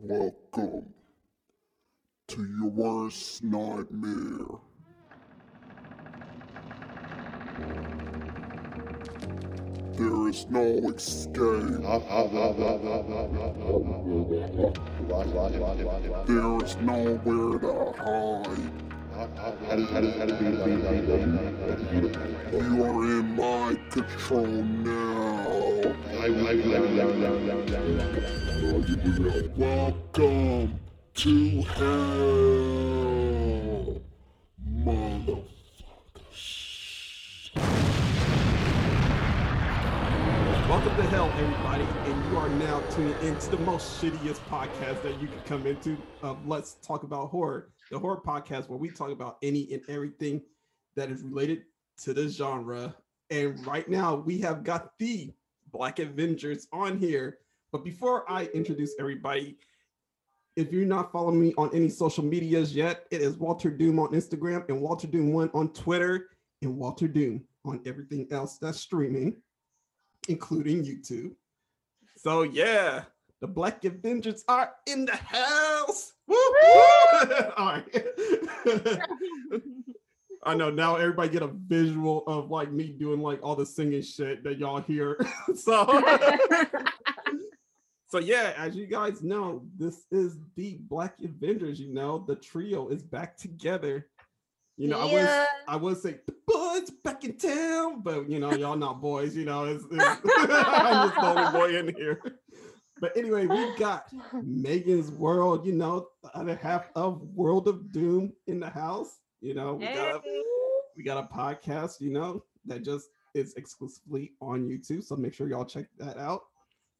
Welcome to your worst nightmare. There is no escape. There is nowhere to hide. You are in my control now. Welcome to hell, Welcome to hell, everybody, and you are now tuning into the most shittiest podcast that you could come into. Of Let's talk about horror, the horror podcast where we talk about any and everything that is related to the genre. And right now, we have got the Black Avengers on here. But before I introduce everybody, if you're not following me on any social medias yet, it is Walter Doom on Instagram and Walter Doom One on Twitter and Walter Doom on everything else that's streaming including YouTube. So yeah, the Black Avengers are in the house. Woo, woo! All right. I know now everybody get a visual of like me doing like all the singing shit that y'all hear. so so yeah, as you guys know, this is the Black Avengers. You know, the trio is back together. You know, I was I would say boys back in town, but you know, y'all not boys. You know, it's, it's I'm just the only boy in here. But anyway, we got Megan's World. You know, the other half of World of Doom in the house. You know, we got a, we got a podcast. You know, that just is exclusively on YouTube. So make sure y'all check that out.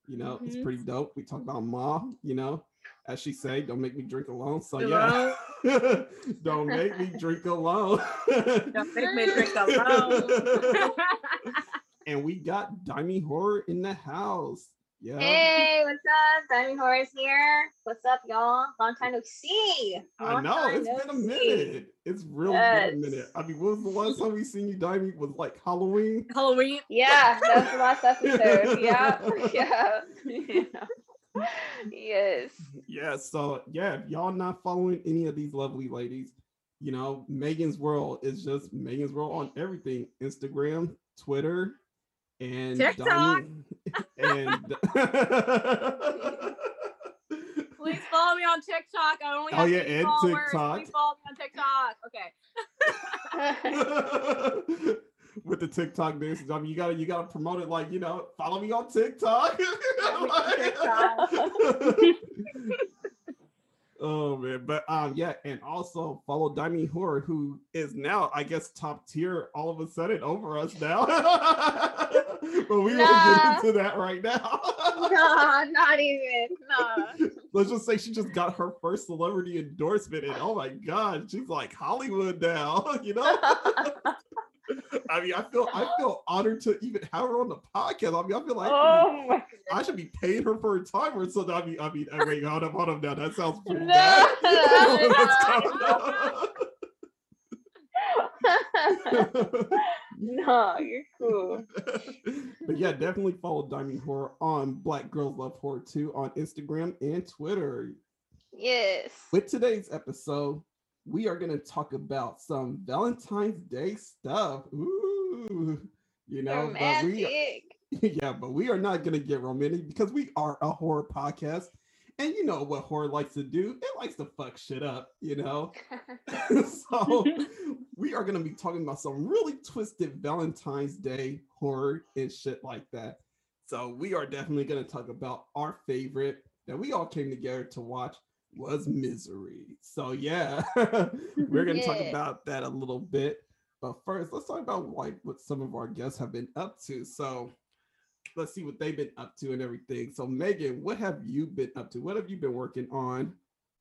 You know, it's Mhm. pretty dope. We talk about Ma. You know, as she say, don't make me drink alone. So yeah. Don't make me drink alone. Don't make me drink alone. and we got Dimi Horror in the house. Yeah. Hey, what's up? Diamond Horrors here. What's up, y'all? Long time no see. I know time it's no been a see. minute. It's really been a minute. I mean, what was the last time we seen you, Dimi? Was like Halloween. Halloween. Yeah, that was the last episode. yeah, yeah. yeah. Yes. Yeah. So yeah, if y'all not following any of these lovely ladies, you know, Megan's World is just Megan's World on everything: Instagram, Twitter, and TikTok. And Please follow me on TikTok. I only Oh, have yeah, eight and followers. TikTok. Please follow me on TikTok. Okay. With the TikTok dances. I mean, you gotta you gotta promote it like you know, follow me on TikTok. oh man, but um yeah, and also follow Dimi Horror, who is now I guess top tier all of a sudden over us now. but we won't get into that right now. no, not even. No. Let's just say she just got her first celebrity endorsement, and oh my god, she's like Hollywood now, you know. I mean, I feel I feel honored to even have her on the podcast. I mean, I feel like Oh I should be paying her for her time or so. I mean, I mean, wait, hold up, hold up now. That sounds pretty No, bad. no, Let's. No, you're cool. but yeah, definitely follow Diamond Horror on Black Girls Love Horror Too on Instagram and Twitter. Yes. With today's episode, we are going to talk about some Valentine's Day stuff. Ooh, you know, but we, Romantic. yeah, but we are not going to get romantic because we are a horror podcast. And you know what horror likes to do? It likes to fuck shit up, you know? so we are going to be talking about some really twisted Valentine's Day horror and shit like that. So we are definitely going to talk about our favorite that we all came together to watch was Misery. So yeah, we're going to talk about that a little bit. But first, let's talk about like what some of our guests have been up to. So let's see what they've been up to and everything. So Megan, what have you been up to? What have you been working on?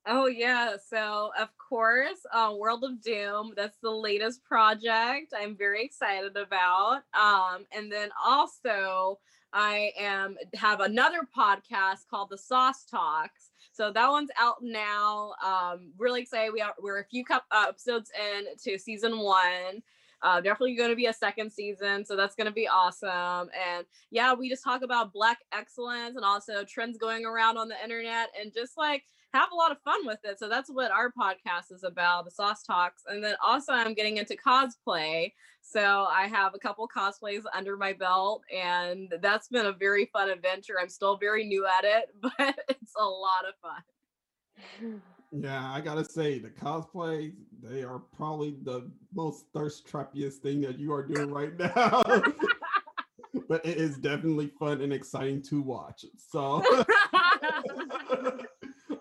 Oh yeah, so of course, uh, World of Doom. That's the latest project. I'm very excited about. Um, and then also, I am have another podcast called the Sauce Talks. So that one's out now. Um, really excited. We are we're a few cup, uh, episodes in to season one. uh, definitely going to be a second season. So that's going to be awesome. And yeah, we just talk about Black excellence and also trends going around on the internet and just like have a lot of fun with it. So that's what our podcast is about, the Sauce Talks. And then also I'm getting into cosplay. So I have a couple cosplays under my belt and that's been a very fun adventure. I'm still very new at it, but it's a lot of fun. Yeah, I gotta say the cosplay, they are probably the most thirst trappiest thing that you are doing right now. but it is definitely fun and exciting to watch. So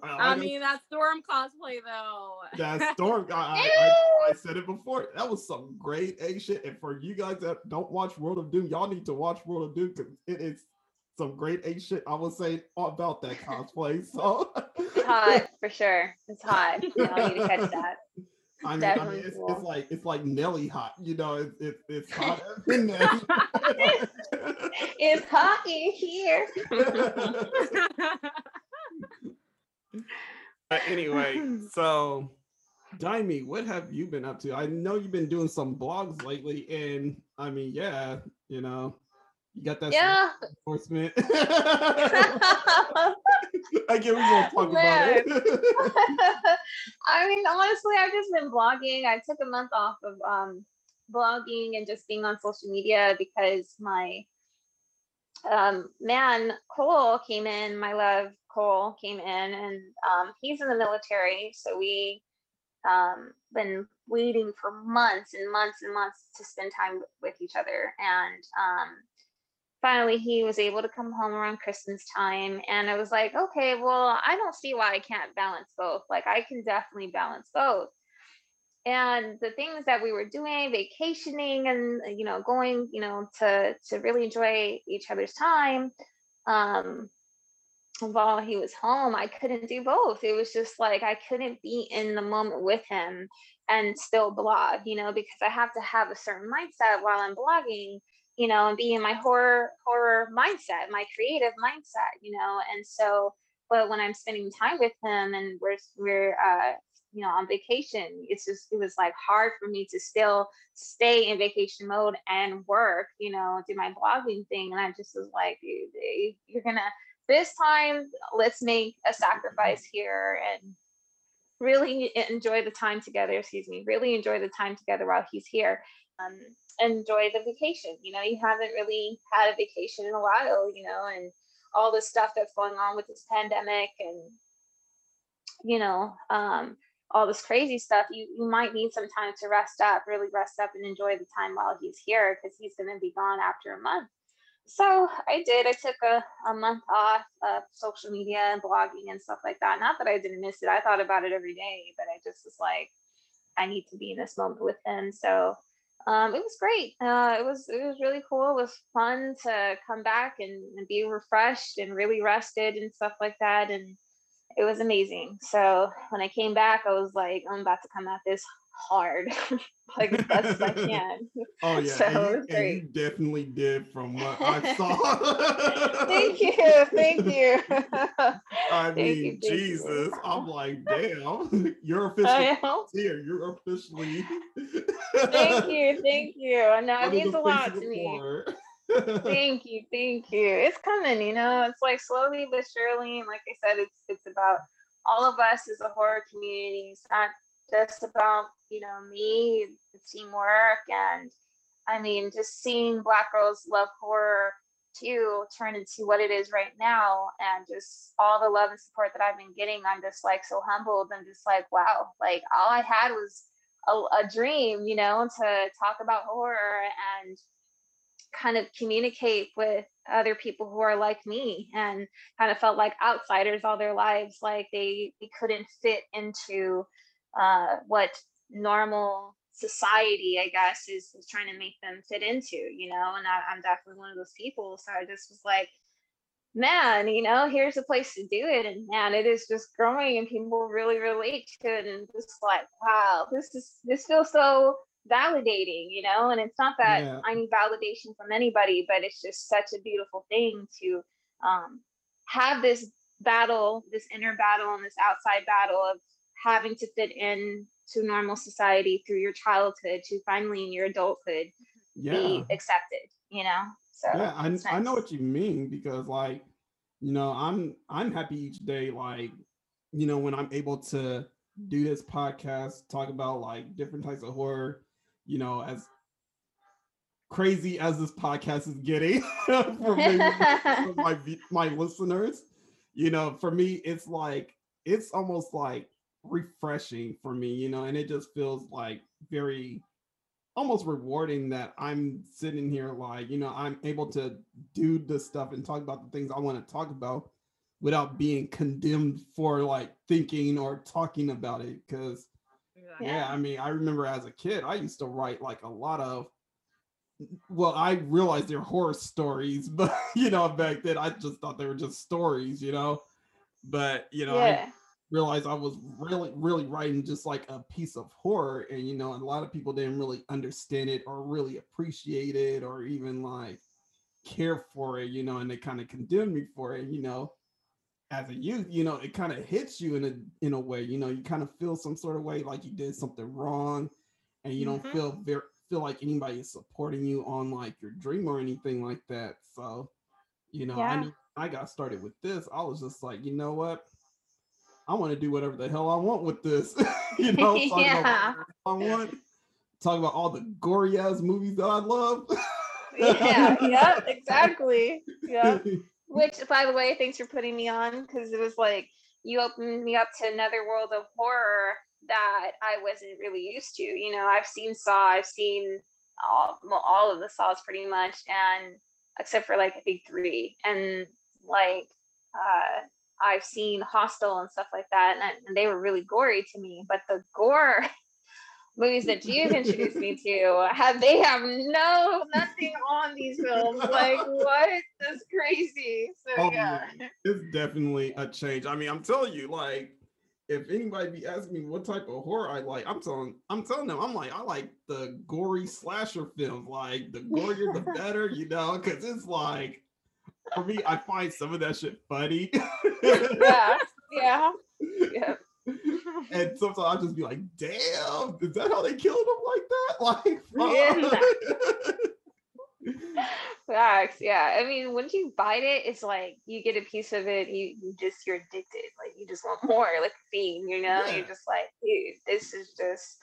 I mean that storm cosplay though. That storm, I, I, I, said it before. That was some great A shit. And for you guys that don't watch World of Doom, y'all need to watch World of Doom because it is some great A shit. I was saying about that cosplay. So it's hot for sure. It's hot. I need to catch that. I mean, I mean it's, cool. it's, like it's like Nelly hot, you know. It's it's, it's hot. it's hot in here. Uh, anyway, so Dimi, what have you been up to? I know you've been doing some blogs lately, and I mean, yeah, you know, you got that yeah. enforcement. I get we gonna talk Man. about it. I mean, honestly, I've just been blogging. I took a month off of um, blogging and just being on social media because my um, man Cole came in. My love Cole came in, and um, he's in the military. So we um, been waiting for months and months and months to spend time with each other. And um, finally, he was able to come home around Christmas time. And I was like, okay, well, I don't see why I can't balance both. Like, I can definitely balance both. And the things that we were doing, vacationing and you know, going, you know, to to really enjoy each other's time. Um, while he was home, I couldn't do both. It was just like I couldn't be in the moment with him and still blog, you know, because I have to have a certain mindset while I'm blogging, you know, and be in my horror horror mindset, my creative mindset, you know. And so, but when I'm spending time with him and we're we're uh, you know on vacation, it's just it was like hard for me to still stay in vacation mode and work, you know, do my blogging thing. And I just was like, dude, you're gonna this time let's make a sacrifice here and really enjoy the time together excuse me really enjoy the time together while he's here. Um, enjoy the vacation you know you haven't really had a vacation in a while you know and all the stuff that's going on with this pandemic and you know um, all this crazy stuff you, you might need some time to rest up really rest up and enjoy the time while he's here because he's going to be gone after a month so I did. I took a, a month off of social media and blogging and stuff like that. Not that I didn't miss it. I thought about it every day, but I just was like, I need to be in this moment with him. So um, it was great. Uh, it was it was really cool. It was fun to come back and, and be refreshed and really rested and stuff like that. And it was amazing. So when I came back, I was like, I'm about to come at this hard, like as best as I can. Oh yeah, so and you, and you, definitely did from what I saw. thank you, thank you. I thank mean, you, Jesus, you. I'm like, damn, you're officially here. You're officially. thank you, thank you. I know it means a lot to me. thank you, thank you. It's coming, you know. It's like slowly but surely, and like I said, it's it's about all of us as a horror community. It's not just about you know me the teamwork and i mean just seeing black girls love horror too turn into what it is right now and just all the love and support that i've been getting i'm just like so humbled and just like wow like all i had was a, a dream you know to talk about horror and kind of communicate with other people who are like me and kind of felt like outsiders all their lives like they, they couldn't fit into uh, what normal society, I guess, is, is trying to make them fit into, you know, and I, I'm definitely one of those people. So I just was like, man, you know, here's a place to do it. And man, it is just growing and people really relate to it. And just like, wow, this is, this feels so validating, you know, and it's not that yeah. I need validation from anybody, but it's just such a beautiful thing to um, have this battle, this inner battle and this outside battle of having to fit in to normal society through your childhood to finally in your adulthood Yeah. be accepted, you know? So yeah I, it's I know what you mean because like you know i'm i'm happy each day like you know when i'm able to do this podcast talk about like different types of horror you know as crazy as this podcast is getting for maybe some my my listeners you know for me it's like it's almost like refreshing for me you know and it just feels like very almost rewarding that I'm sitting here like, you know, I'm able to do the stuff and talk about the things I want to talk about without being condemned for like thinking or talking about it. Cause yeah, I mean, I remember as a kid, I used to write like a lot of well, I realized they're horror stories, but you know, back then I just thought they were just stories, you know. But you know, I yeah. realized I was really, really writing just like a piece of horror, and you know, a lot of people didn't really understand it or really appreciate it or even like care for it, you know, and they kind of condemned me for it, you know. As a youth, you know, it kind of hits you in a in a way, you know, you kind of feel some sort of way like you did something wrong, and you don't Mhm. feel very feel like anybody is supporting you on like your dream or anything like that. So, you know, I knew I got started with this, I was just like, you know what? I want to do whatever the hell I want with this. you know, talk Yeah. about I want. Talk about all the gory ass movies that I love. Yeah, yeah, exactly. Yeah. Which, by the way, thanks for putting me on because it was like you opened me up to another world of horror that I wasn't really used to. You know, I've seen Saw, I've seen all, well, all of the Saws pretty much, and except for like I think three, and like uh, I've seen Hostel and stuff like that, and, I- and they were really gory to me. But the gore movies that you've introduced me to have they have no nothing on these films. Like what? That's crazy. So Oh, yeah. yeah. it's definitely a change. I mean, I'm telling you, like, if anybody be asking me what type of horror I like, I'm telling, I'm telling them, I'm like, I like the gory slasher films. Like, the gorier, the better, you know, because it's like, for me, I find some of that shit funny. Yeah. Yeah. Yeah. and sometimes I'll just be like, damn, is that how they killed him like that? Like, Yeah. fuck. Facts. Yeah. I mean, once you bite it, it's like you get a piece of it, you, you just you're addicted. Like you just want more, like a fiend, you know? Yeah. You're just like, dude, this is just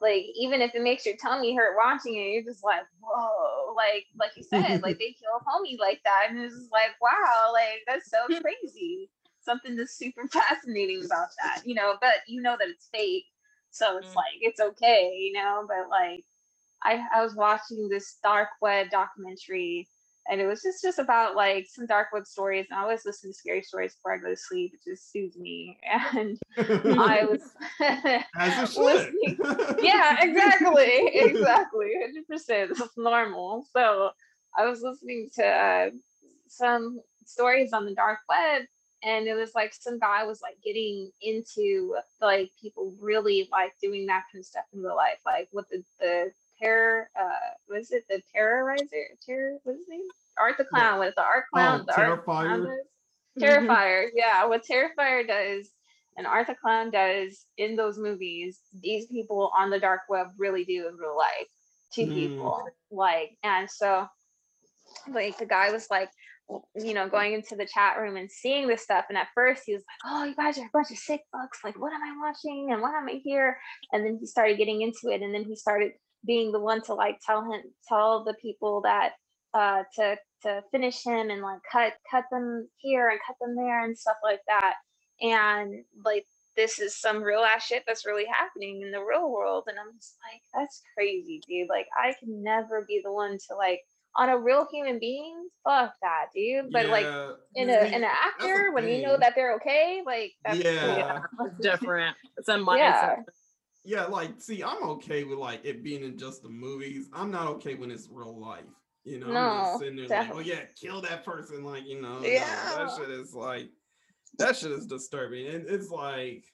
like even if it makes your tummy hurt watching it, you're just like, whoa, like like you said, like they kill homie like that. And it's just like, wow, like that's so crazy. Something that's super fascinating about that, you know, but you know that it's fake. So it's Mm. like it's okay, you know, but like I, I was watching this dark web documentary and it was just just about like some dark web stories and I always listen to scary stories before I go to sleep. It just soothes me. And I was listening. yeah, exactly, exactly, hundred percent. This is normal. So I was listening to uh, some stories on the dark web, and it was like some guy was like getting into like people really like doing that kind of stuff in real life, like with the the terror. Uh, what is it? The terrorizer? Terror? What's his name? Art the clown. What is the art clown? Oh, the art clown Terrifier. does? Terrifier, yeah. What Terrifier does and Art the Clown does in those movies, these people on the dark web really do in real life to Mm. people. Like, and so like the guy was like, you know, going into the chat room and seeing this stuff. And at first he was like, Oh, you guys are a bunch of sick fucks. Like, what am I watching? And why am I here? And then he started getting into it. And then he started being the one to like tell him, tell the people that uh to to finish him and like cut cut them here and cut them there and stuff like that and like this is some real ass shit that's really happening in the real world and i'm just like that's crazy dude like i can never be the one to like on a real human being fuck that dude but like in a in an actor the when you know that they're okay like that's Yeah. It's different. It's a mindset. Yeah. Yeah, like, see, I'm okay with like it being in just the movies. I'm not okay when it's real life. You know, I'm No, just sitting there like, oh yeah, kill that person. Like, you know, no, Yeah. that shit is like, that shit is disturbing. And it's like,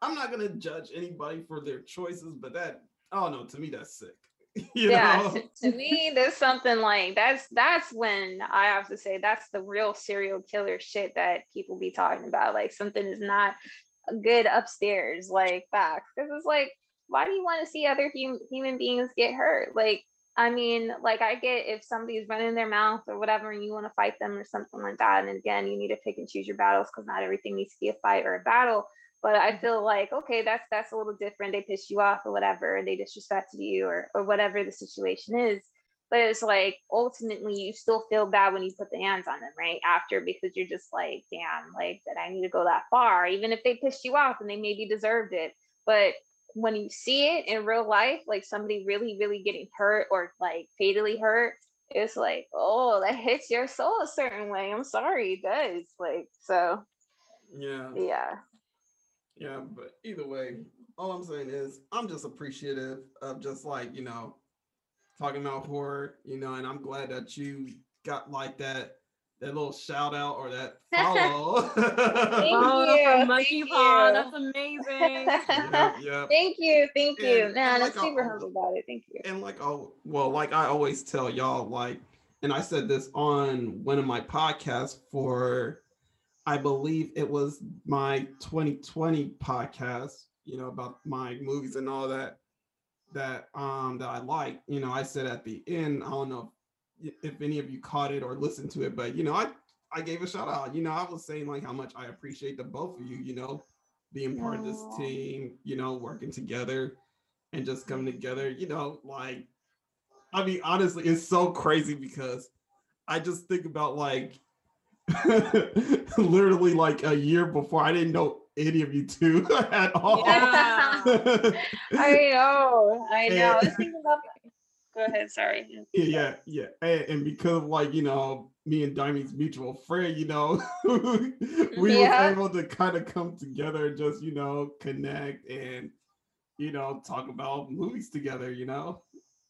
I'm not gonna judge anybody for their choices, but that, oh no, to me that's sick. you yeah know, to, to me there's something like that's that's when i have to say that's the real serial killer shit that people be talking about like something is not good upstairs like back because it's like why do you want to see other hum- human beings get hurt like I mean, like I get if somebody's running their mouth or whatever, and you want to fight them or something like that. And again, you need to pick and choose your battles because not everything needs to be a fight or a battle. But I mm-hmm. feel like okay, that's that's a little different. They pissed you off or whatever, and they disrespected you or or whatever the situation is. But it's like ultimately you still feel bad when you put the hands on them right after because you're just like, damn, like that I need to go that far, even if they pissed you off and they maybe deserved it. But when you see it in real life, like somebody really, really getting hurt or like fatally hurt, it's like, oh, that hits your soul a certain way. I'm sorry, it does. Like, so Yeah. yeah. Yeah, but either way, all I'm saying is I'm just appreciative of just like, you know, talking about horror, you know, and I'm glad that you got like that that little shout out or that follow. Thank oh, you, from thank Monkey Paw. you. That's amazing. yeah, yeah. Thank you, thank you. And- Man, and I'm like super I- humble about it. Thank you. and like oh well like i always tell y'all like and i said this on one of my podcasts for i believe it was my 2020 podcast you know about my movies and all that that um that i like you know i said at the end i don't know if, if any of you caught it or listened to it but you know i i gave a shout out. You know i was saying like how much i appreciate the both of you you know being part of this team you know working together and just coming together you know like i mean honestly it's so crazy because i just think about like literally like a year before i didn't know any of you two at all Yeah. I know, I know. I was And- thinking about Go ahead, sorry. yeah yeah and, and because of like you know me and Dimi's mutual friend you know we Yeah. were able to kind of come together and just you know connect and you know talk about movies together you know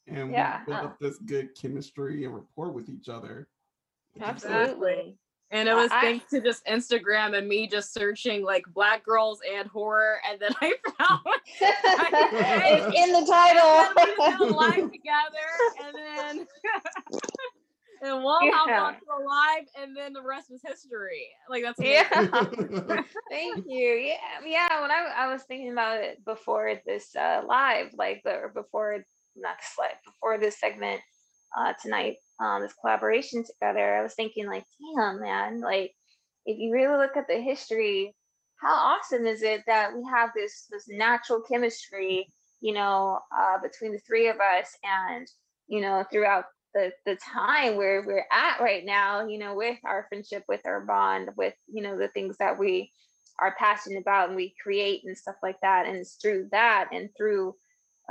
and Yeah. we built up this good chemistry and rapport with each other which Absolutely. And it was I- thanks to just Instagram and me just searching like black girls and horror, and then I found it's in the and we did a title. live together, and then and hopped Yeah. onto the live, and then the rest was history. Like that's amazing. yeah. Thank you. Yeah, yeah. When I, I was thinking about it before this uh, live, like or before not this live, before this segment uh, tonight, um, this collaboration together, I was thinking like, damn, man, like if you really look at the history, how awesome is it that we have this this natural chemistry, you know, uh, between the three of us, and you know, throughout the the time where we're at right now, you know, with our friendship, with our bond, with you know the things that we are passionate about and we create and stuff like that, and it's through that and through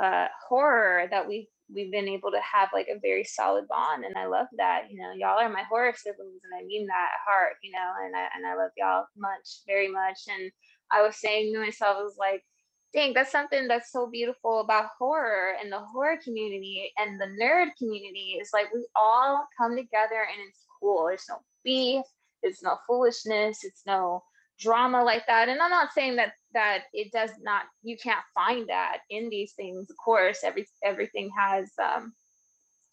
uh, horror that we we've been able to have like a very solid bond, and I love that. You know, y'all are my horror siblings, and I mean that at heart. You know, and I and I love y'all much, very much. And I was saying to myself, I was like dang, that's something that's so beautiful about horror and the horror community and the nerd community is like we all come together and it's cool. There's no beef, it's no foolishness, it's no drama like that. And I'm not saying that that it does not you can't find that in these things. Of course, every everything has um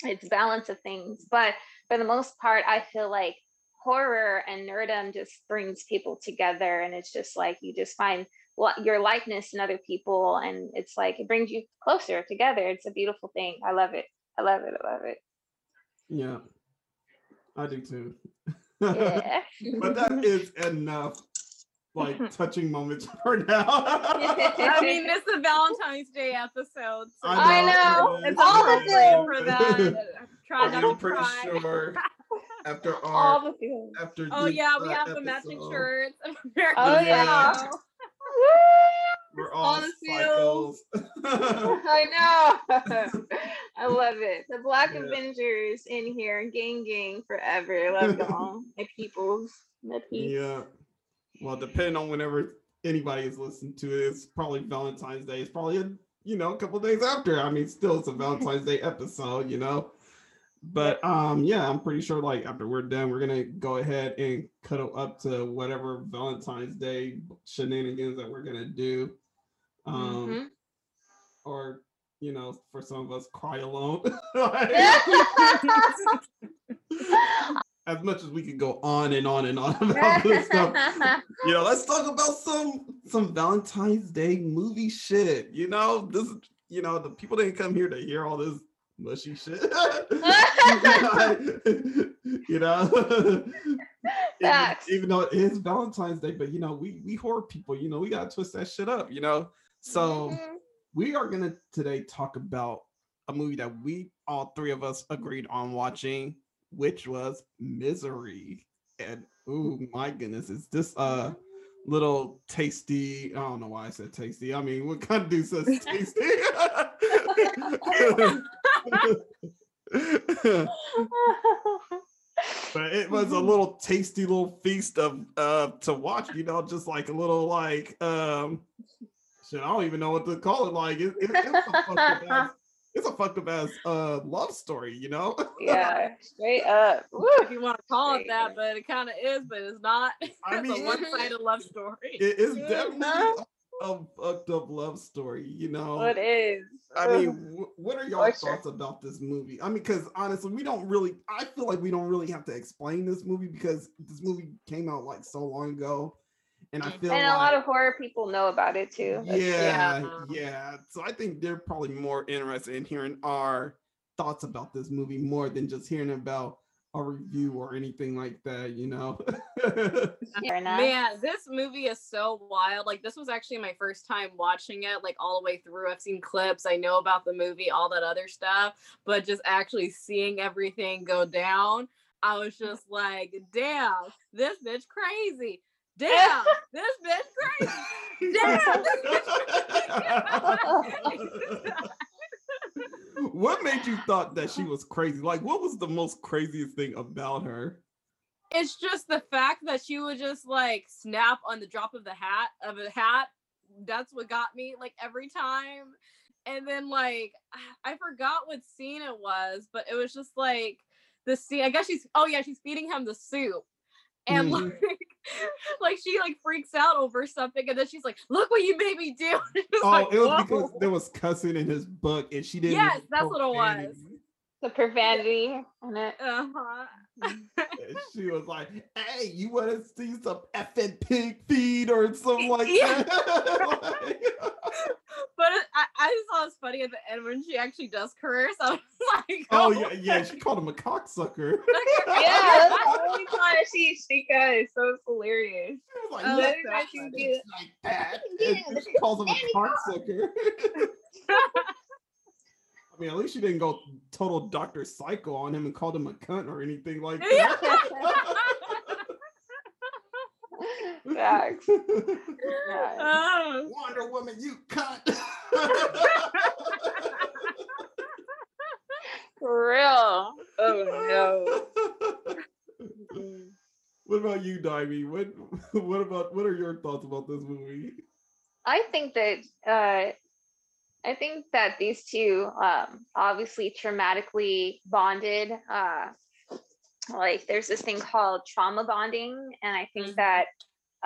its balance of things, but for the most part, I feel like horror and nerdom just brings people together. And it's just like you just find your likeness in other people. And it's like it brings you closer together. It's a beautiful thing. I love it. I love it. I love it. Yeah. I do too. Yeah. But that is enough like touching moments for now I mean, it's a Valentine's Day episode. So I know, It's all the appropriate things. for that. Try I mean, not I'm to pretty cry. sure after all our the feelings after Oh this, yeah, we uh, have the matching shirts. Oh, yeah. We're all All the psychos. i know i love it the black Yeah. avengers in here gang gang forever love y'all my peoples my peeps yeah. Well, depending on whenever anybody is listening to it, it's probably Valentine's Day. It's probably a, you know a couple days after. I mean, still it's a Valentine's Day episode, you know. But um, yeah, I'm pretty sure like after we're done, we're gonna go ahead and cuddle up to whatever Valentine's Day shenanigans that we're gonna do. Um, Mhm. or you know, for some of us, cry alone. as much as we could go on and on and on about this stuff, you know, let's talk about some some Valentine's Day movie shit. You know, this you know, the people didn't come here to hear all this mushy shit. you know, even, even, though it is Valentine's Day, but you know, we we horror people, you know, we gotta twist that shit up, you know. So mm-hmm. we are gonna today talk about a movie that we all three of us agreed on watching, which was Misery. And oh my goodness, is this uh little tasty. I don't know why I said tasty. I mean, what kind of dude says tasty? but it was a little tasty little feast of uh to watch, you know, just like a little like um shit, I don't even know what to call it. Like it, it, it's, a fucked up ass, it's a fucked up ass uh love story, you know? yeah, straight up. Woo. If you want to call it that, but it kind of is, but it's not. I mean, it's a one-sided love story. It is definitely a fucked up love story, you know. It is. I mean, w- what are your thoughts sure. about this movie? I mean, because honestly, we don't really. I feel like we don't really have to explain this movie because this movie came out like so long ago, and I mm. feel and like, a lot of horror people know about it too. Yeah, yeah, yeah. So I think they're probably more interested in hearing our thoughts about this movie more than just hearing about a review or anything like that, you know. Man, this movie is so wild. Like this was actually my first time watching it, like all the way through. I've seen clips, I know about the movie, all that other stuff, but just actually seeing everything go down, I was just like, damn, this bitch crazy. Damn, this bitch crazy. Damn, this bitch crazy what made you thought that she was crazy? Like, what was the most craziest thing about her? It's just the fact that she would just like snap on the drop of the hat of a hat. That's what got me like every time. And then like I forgot what scene it was, but it was just like the scene. I guess she's oh yeah, she's feeding him the soup and mm-hmm. like like she like freaks out over something and then she's like look what you made me do. Oh like, it was Whoa. because there was cussing in his book and she didn't yes that's what it was. The profanity on it. Uh-huh Mm-hmm. she was like hey you want to see some effing pig feed or something like yeah. that like, but it, I, I just thought it was funny at the end when she actually does curse. I was like, oh, oh yeah, yeah, she called him a cocksucker. yeah, that's really funny. She she does, so it's hilarious. She was like, oh, that's like that. Yeah, she calls him a cocksucker. I mean, at least she didn't go total Dr. Psycho on him and called him a cunt or anything like that. Facts. Uh, Wonder Woman, you cut. For real. Oh no. what about you, Divey? What what about what are your thoughts about this movie? I think that uh I think that these two um obviously traumatically bonded. Uh like there's this thing called trauma bonding and i think mm-hmm. that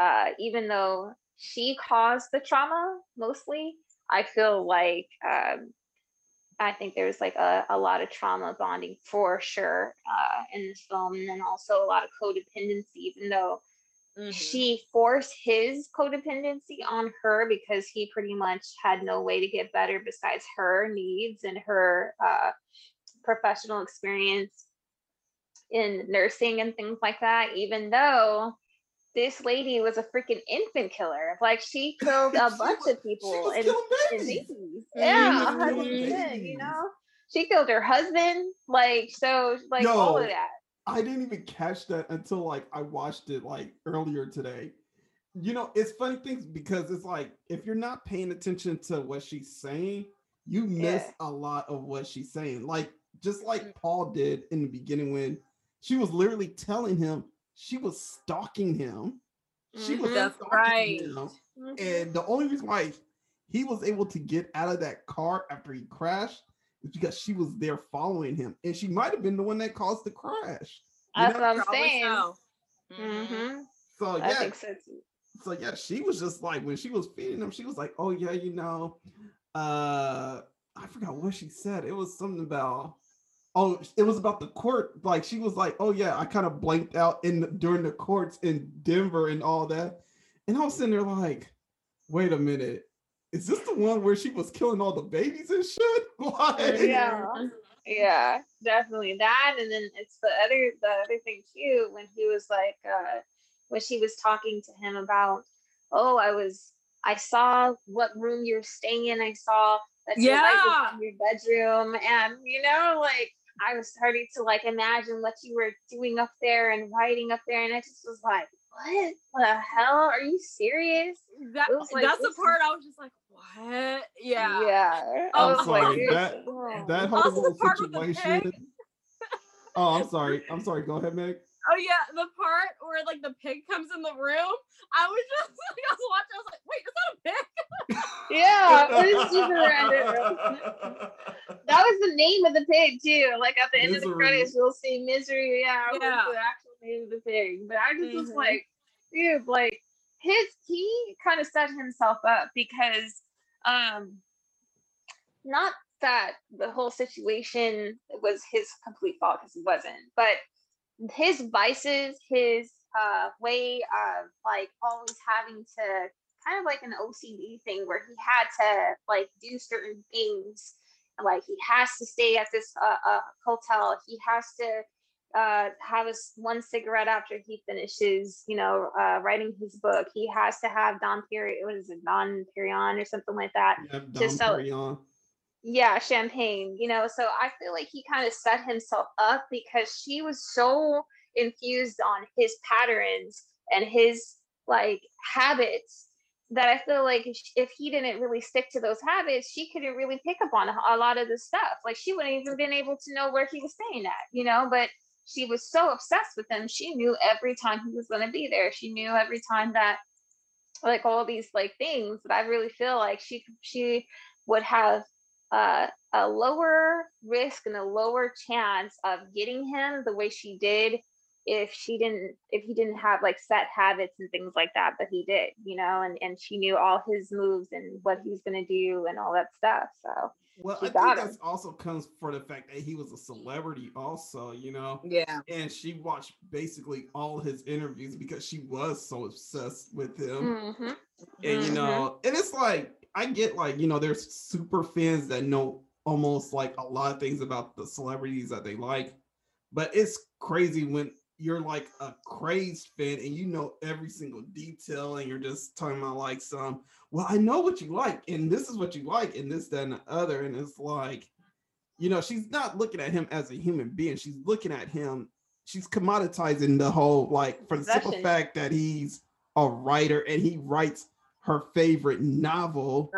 uh, even though she caused the trauma mostly, I feel like um, I think there's like a, a lot of trauma bonding for sure uh, in this film, and then also a lot of codependency, even though mm-hmm. she forced his codependency on her because he pretty much had no way to get better besides her needs and her uh, professional experience in nursing and things like that, even though this lady was a freaking infant killer. Like she killed a bunch of people and, and babies. Yeah, mm-hmm. you know. She killed her husband. Like so, like Yo, all of that. I didn't even catch that until like I watched it like earlier today. You know, it's funny things because it's like if you're not paying attention to what she's saying, you miss yeah. a lot of what she's saying. Like just like mm. Paul did in the beginning when she was literally telling him she was stalking him. She was That's mm-hmm. right. Him. Mm-hmm. And the only reason why he was able to get out of that car after he crashed is because she was there following him. And she might have been the one that caused the crash. That's know? what I'm saying. So. Mm-hmm. so yeah. So, so yeah, she was just like when she was feeding him, she was like, Oh yeah, you know, uh I forgot what she said. It was something about oh, it was about the court. Like she was like, oh yeah, I kind of blanked out in the, during the courts in Denver and all that. And I was sitting there like, wait a minute, is this the one where she was killing all the babies and shit? Like, Yeah. Yeah, definitely that. And then it's the other the other thing too, when he was like uh when she was talking to him about, oh, I was I saw what room you're staying in. I saw that your was Yeah. in your bedroom. And you know, like I was starting to like imagine what you were doing up there and writing up there. And I just was like, what the hell? Are you serious? That, was like, that's the this part I was just like, what? Yeah. Yeah. I I'm was like, sorry, "You're that- so- That Also whole the part the situation. pig. Oh, I'm sorry. I'm sorry. Go ahead, Meg. Oh yeah, the part where like the pig comes in the room. I was just like, I was watching. I was like, wait, is that a pig? Yeah, it super random. That was the name of the pig too. Like at the end of the credits, you'll see misery. Yeah, it was Yeah. the actual name of the pig. But I just was Mhm. like, dude, like his he kind of set himself up because um not that the whole situation was his complete fault because it wasn't, but his vices, his uh way of like always having to kind of like an OCD thing where he had to like do certain things. Like he has to stay at this uh, uh, hotel. He has to uh, have his one cigarette after he finishes, you know, uh, writing his book. He has to have Don Perry, what is it, Dom Perignon or something like that. Yep, Just Dom so- Perignon. Yeah, champagne, you know. So I feel like he kind of set himself up because she was so infused on his patterns and his like habits that I feel like if, he didn't really stick to those habits, she couldn't really pick up on a, a lot of the stuff. Like she wouldn't even been able to know where he was staying at, you know. But she was so obsessed with him, she knew every time he was going to be there. She knew every time that, like all these like things that I really feel like she she would have uh, a lower risk and a lower chance of getting him the way she did if she didn't if he didn't have like set habits and things like that but he did you know and and she knew all his moves and what he was going to do and all that stuff so Well, She I think him. that also comes for the fact that he was a celebrity, also, you know. Yeah. And she watched basically all his interviews because she was so obsessed with him. mm-hmm. and you Mhm. know and it's like i get like you know there's super fans that know almost like a lot of things about the celebrities that they like but it's crazy when you're like a crazed fan and you know every single detail and you're just talking about like some well i know what you like and this is what you like and this that and the other and it's like you know she's not looking at him as a human being she's looking at him she's commoditizing the whole like for the simple fact that he's a writer and he writes her favorite novel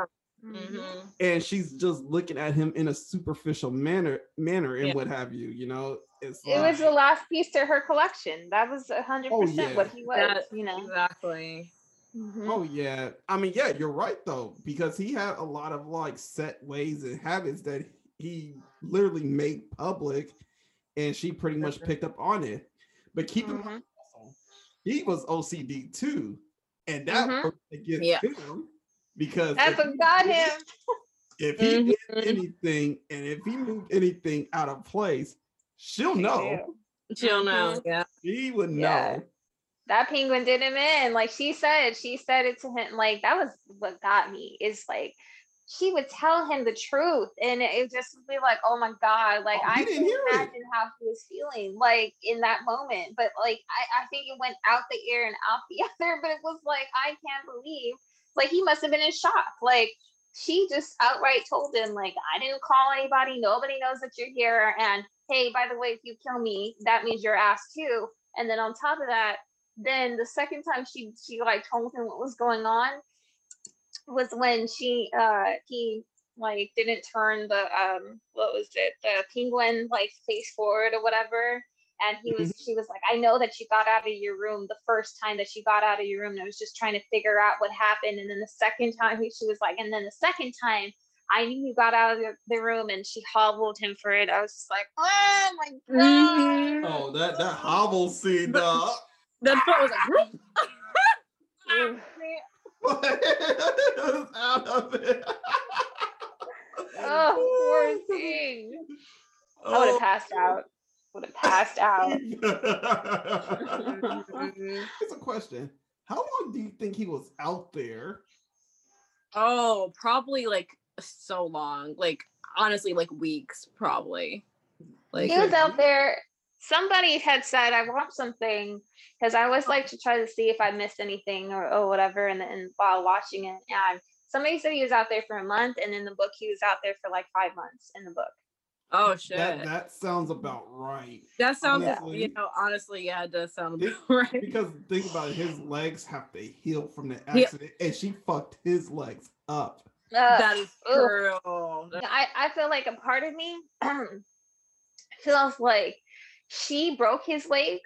Mhm. Mhm. and she's just looking at him in a superficial manner manner and Yeah. what have you you know it's it was the last piece to her collection that was a hundred Oh, percent what yeah. he was That- you know Exactly. Mhm. oh yeah i mean yeah you're right though because he had a lot of like set ways and habits that he literally made public and she pretty much picked up on it but keep in Mhm. mind also, he was ocd too and that Mhm. worked against Yeah. him because that's if what he got did- him if he did Mhm. anything and if he moved anything out of place, she'll know. She'll know. Yeah. She would Yeah. know. that penguin did him in. Like she said, she said it to him. Like that was what got me. Is like she would tell him the truth, and it would just be like, oh my god, like Oh, I didn't can hear it. imagine how he was feeling, like in that moment. But like I, I think it went out the ear and out the other. But it was like I can't believe, like he must have been in shock. Like she just outright told him, like I didn't call anybody. Nobody knows that you're here. And hey, by the way, if you kill me, that means you're ass too. And then on top of that, then the second time she she like told him what was going on was when she uh he like didn't turn the um what was it the penguin like face forward or whatever. And he was she was like i know that you got out of your room the first time that you got out of your room and i was just trying to figure out what happened. And then the second time he- she was like and then the second time i knew you got out of the, the room and she hobbled him for it i was just like oh my god Oh, that that hobble scene, dog. That foot was like, Ooh. out of it. oh poor thing I would have passed out. Would have passed out. Mhm. Here's a question. How long do you think he was out there? Oh, probably like so long. Like honestly, like weeks, probably. Like he was out mm-hmm. there. Somebody had said, I want something because I always like to try to see if I missed anything or, or whatever. And then while watching it, and somebody said he was out there for a month. And in the book, he was out there for like five months in the book. oh shit. That That, that sounds about right. That sounds honestly- you know, honestly, yeah, it does sound It- right. Because think about it, his legs have to heal from the Yeah. accident, and she fucked his legs up. That is true. I, I feel like a part of me feels like she broke his legs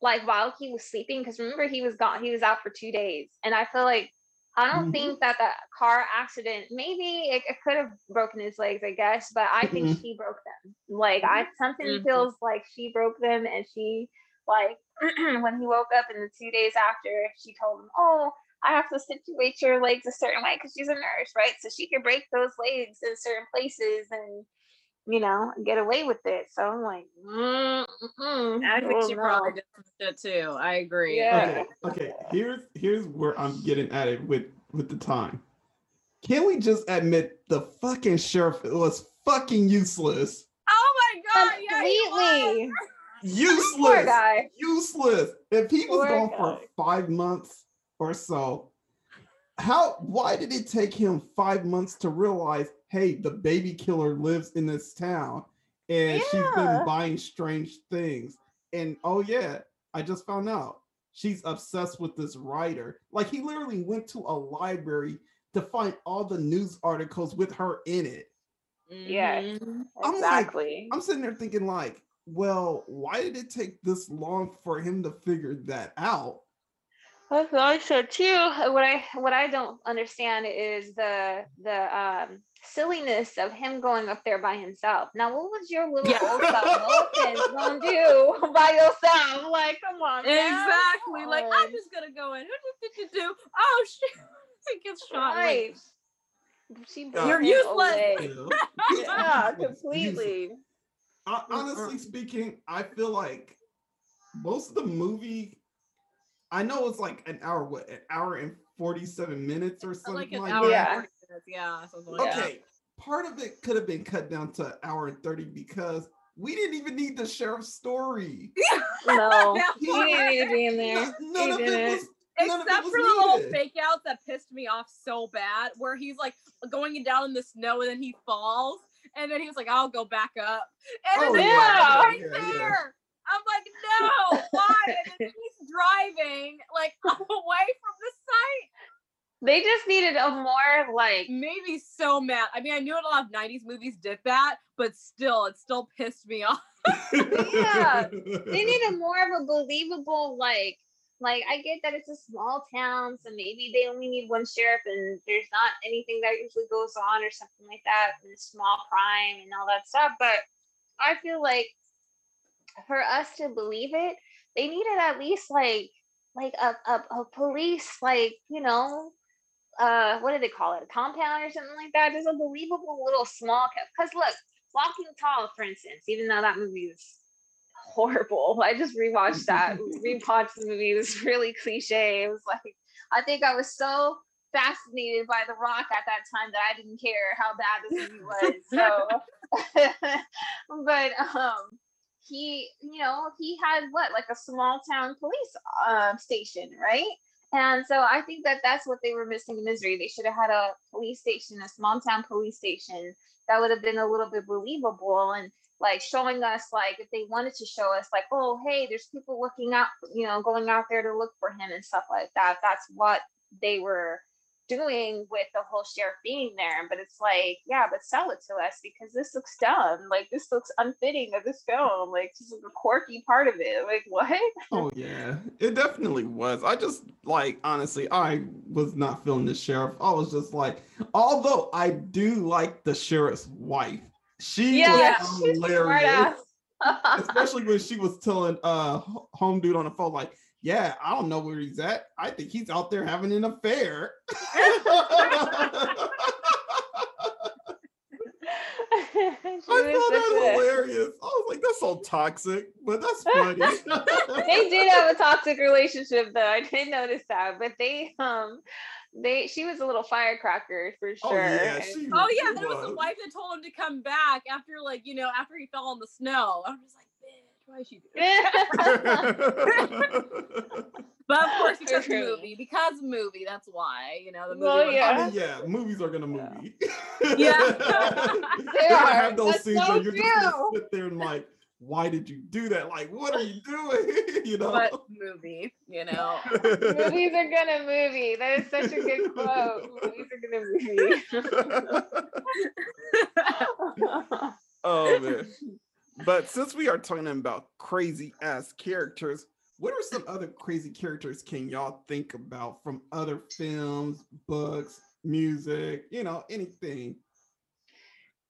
like while he was sleeping because remember he was gone he was out for two days and i feel like i don't Mhm. think that that car accident maybe it, it could have broken his legs i guess but i think Mhm. she broke them like i something Mhm. feels like she broke them and she like when he woke up in the two days after she told him oh I have to situate your legs a certain way because she's a nurse, right? So she can break those legs in certain places and, you know, get away with it. So I'm like, mm, mm, I think oh, she no. probably did some shit too. I agree. Yeah. Okay, okay. Here's here's where I'm getting at it with with the time. Can we just admit the fucking sheriff was fucking useless? Oh my god, yeah, he was. Completely. Useless. Poor guy. Useless. If he was Poor gone guy. for five months or so, how why did it take him five months to realize, hey, the baby killer lives in this town and she's been buying strange things? And oh yeah, I just found out she's obsessed with this writer. Like he literally went to a library to find all the news articles with her in it. Yeah. Mhm. I'm like- Exactly. I'm sitting there thinking, like, well, why did it take this long for him to figure that out? I thought so too. What I what I don't understand is the the um silliness of him going up there by himself. Now, what was your little Yeah. old self gonna do by yourself? Like, come on, man. Exactly. Like I'm just gonna go in. Who did you do oh shit. He gets shot. Like, Right. She You're useless. away. You know? Yeah, completely. Honestly speaking, I feel like most of the movie, I know it's like an hour, what, an hour and 47 minutes or something like an like hour that. Yeah. and 40 minutes. Yeah. Something like that. Okay, part of it could have been cut down to an hour and 30 because we didn't even need the sheriff's story. No, he didn't need to be in there. None, none He of it didn't. was. None of it Except for the little fake out that pissed me off so bad, where he's like going down in the snow and then he falls, and then he was like, "I'll go back up," and Oh, then yeah. right Yeah, yeah. there. I'm like, "No, why?" And then he's driving like away from the site. They just needed a more like maybe so mad. I mean, I knew a lot of '90s movies did that, but still, it still pissed me off. Yeah, they needed more of a believable like like I get that it's a small town, so maybe they only need one sheriff and there's not anything that usually goes on or something like that, and small crime and all that stuff. But I feel like for us to believe it, they needed at least like like a, a, a police like you know uh what do they call it a compound or something like that just a believable little small because look walking tall for instance even though that movie is horrible i just rewatched that rewatched the movie it was really cliche it was like i think i was so fascinated by the rock at that time that i didn't care how bad this movie was so but um he you know he had what like a small town police uh, station right? And so i think that that's what they were missing in misery they should have had a police station a small town police station that would have been a little bit believable and like showing us like if they wanted to show us like oh hey there's people looking out you know going out there to look for him and stuff like that. That's what they were doing with the whole sheriff being there but it's like yeah but sell it to us because this looks dumb like this looks unfitting of this film like this is a quirky part of it like what Oh yeah, it definitely was. I just like honestly, I was not feeling the sheriff. I was just like, although I do like the sheriff's wife, she yeah was hilarious. Especially when she was telling uh home dude on the phone, like, yeah, I don't know where he's at. I think he's out there having an affair. I was found that a- hilarious. I was like, that's so toxic, but that's funny. they did have a toxic relationship though. I didn't notice that, but they um they she was a little firecracker for sure. Oh sure. yeah, and- she, Oh yeah, she that was the wife that told him to come back after like you know after he fell on the snow. I'm just like, bitch, why is she doing that? But of course, because True. movie, because movie. That's why you know the movie. Well, yeah. I mean, yeah, movies are gonna movie. Yeah. They're gonna have those That's scenes so where you're just gonna sit there and like, why did you do that? Like, what are you doing? you know. But movie, you know. Movies are gonna movie. That is such a good quote. Movies are gonna movie. oh man. But since we are talking about crazy ass characters, what are some other crazy characters can y'all think about from other films, books, music, you know, anything?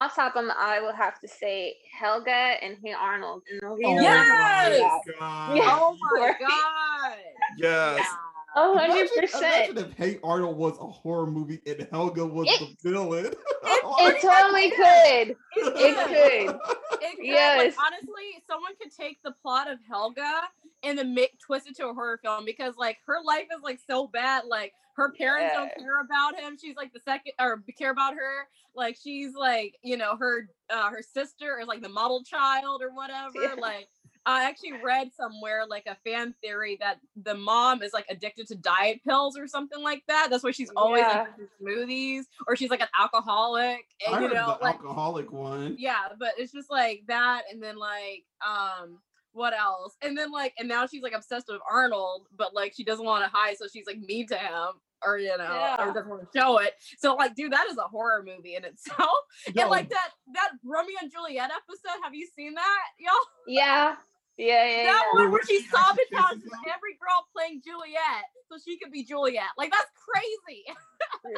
Off top of my eye, will have to say Helga and Hey Arnold. And the Oh Yes! my God. Yeah. oh my oh oh god. Yes. Yeah. A hundred Imagine, percent. imagine if Hey Arnold was a horror movie and Helga was It- the villain. It totally could. It could. It could, Yes. Like, honestly, someone could take the plot of Helga and then make twist it to a horror film because like her life is like so bad. Like her parents don't care about him. She's like the second or care about her. Like she's like, you know, her uh her sister is like the model child or whatever. Yeah. Like I actually read somewhere like a fan theory that the mom is like addicted to diet pills or something like that. That's why she's always Yeah. in smoothies, or she's like an alcoholic. I And you heard know, the like alcoholic one. yeah but it's just like that and then like um what else and then like and now she's like obsessed with arnold but like she doesn't want to hide so she's like mean to him or you know Yeah. or doesn't want to show it so like dude that is a horror movie in itself Yo, and like that that romeo and juliet episode have you seen that y'all Yeah. Yeah, yeah, that yeah. one where she she actually sabotaged kisses him? every girl playing juliet so she could be juliet like that's crazy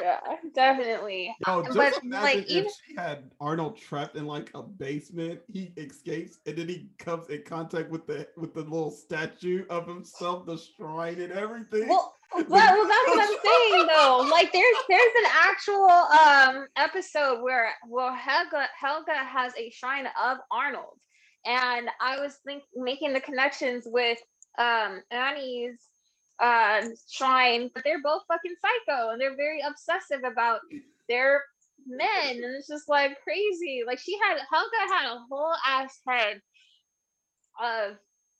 Yeah, definitely. Yo, But, just imagine like, if even- she had Arnold trapped in like a basement, he escapes, and then he comes in contact with the with the little statue of himself, the shrine and everything. Well, well, well, that's what I'm saying though. Like there's there's an actual um episode where well Helga Helga has a shrine of Arnold. And I was think making the connections with um Annie's uh shrine, but they're both fucking psycho and they're very obsessive about their men. And it's just like crazy. Like she had Helga had a whole ass head of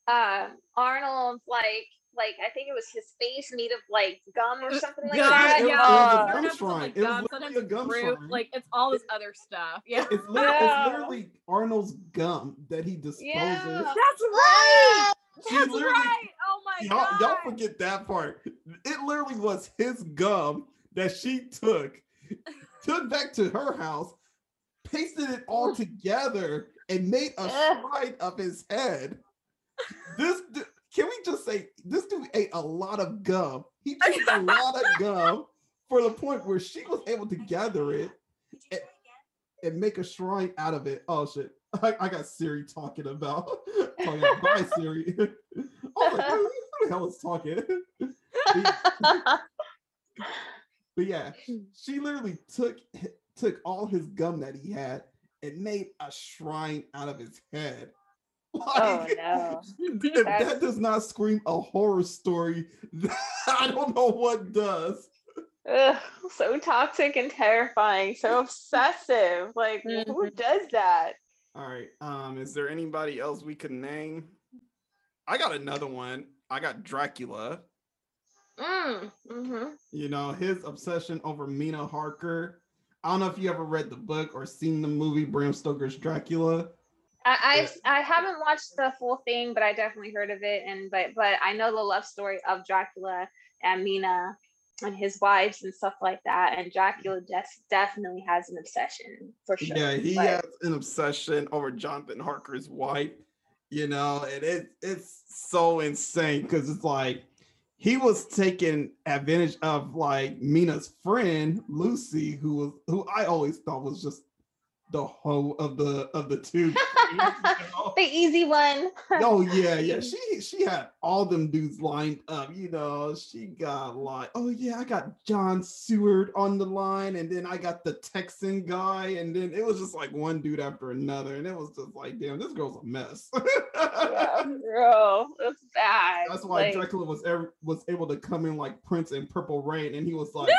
uh Arnold's like like I think it was his face made of like gum or something like Gum, that. it yeah, it was a gum sometimes it's shrine. like It was gum, literally sometimes a gum fruit, like it's all this other stuff yeah It's, lit- Yeah. it's literally Arnold's gum that he disposes. Yeah. That's right. She That's right. Oh my Y'all, god. y'all forget that part. It literally was his gum that she took, took back to her house, pasted it all together, and made a Ugh. shrine of his head. This du- can we just say this dude ate a lot of gum. He took a lot of gum for the point where she was able to gather it and, and make a shrine out of it. Oh shit. I, I got Siri talking about talking about bye Siri. I was like, who, the hell is talking? But yeah, she literally took took all his gum that he had and made a shrine out of his head. oh Like, no. if That's- that does not scream a horror story, I don't know what does. Ugh, so toxic and terrifying, so obsessive. Like who Mhm. does that? All right. Um, is there anybody else we could name? I got another one. I got Dracula. Mm, hmm You know, his obsession over Mina Harker. I don't know if you ever read the book or seen the movie Bram Stoker's Dracula. I, I I haven't watched the full thing, but I definitely heard of it, and but but I know the love story of Dracula and Mina and his wives and stuff like that. And Dracula just definitely has an obsession for sure. Yeah, he but- has an obsession over Jonathan Harker's wife, you know, and it, it's so insane because it's like he was taking advantage of like Mina's friend Lucy, who was who I always thought was just the hoe of the of the two. the easy one. oh yeah, yeah. She she had all them dudes lined up. You know, she got like, oh yeah, I got John Seward on the line, and then I got the Texan guy, and then it was just like one dude after another, and it was just like, damn, this girl's a mess. yeah, bro, that's bad. That's why Like, Dracula was ever was able to come in like Prince in Purple Rain, and he was like.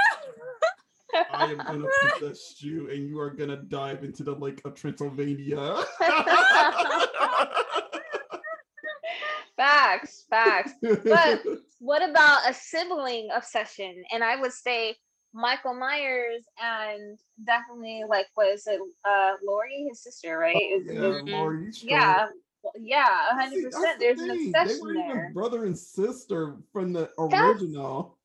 I am gonna possess you, and you are gonna dive into the lake of Transylvania. facts, facts. But what about a sibling obsession? And I would say Michael Myers and definitely like was it uh Laurie, his sister, right? Is- yeah, Strode. yeah, yeah, a hundred percent. the There's an thing. They obsession were even there. brother and sister from the original.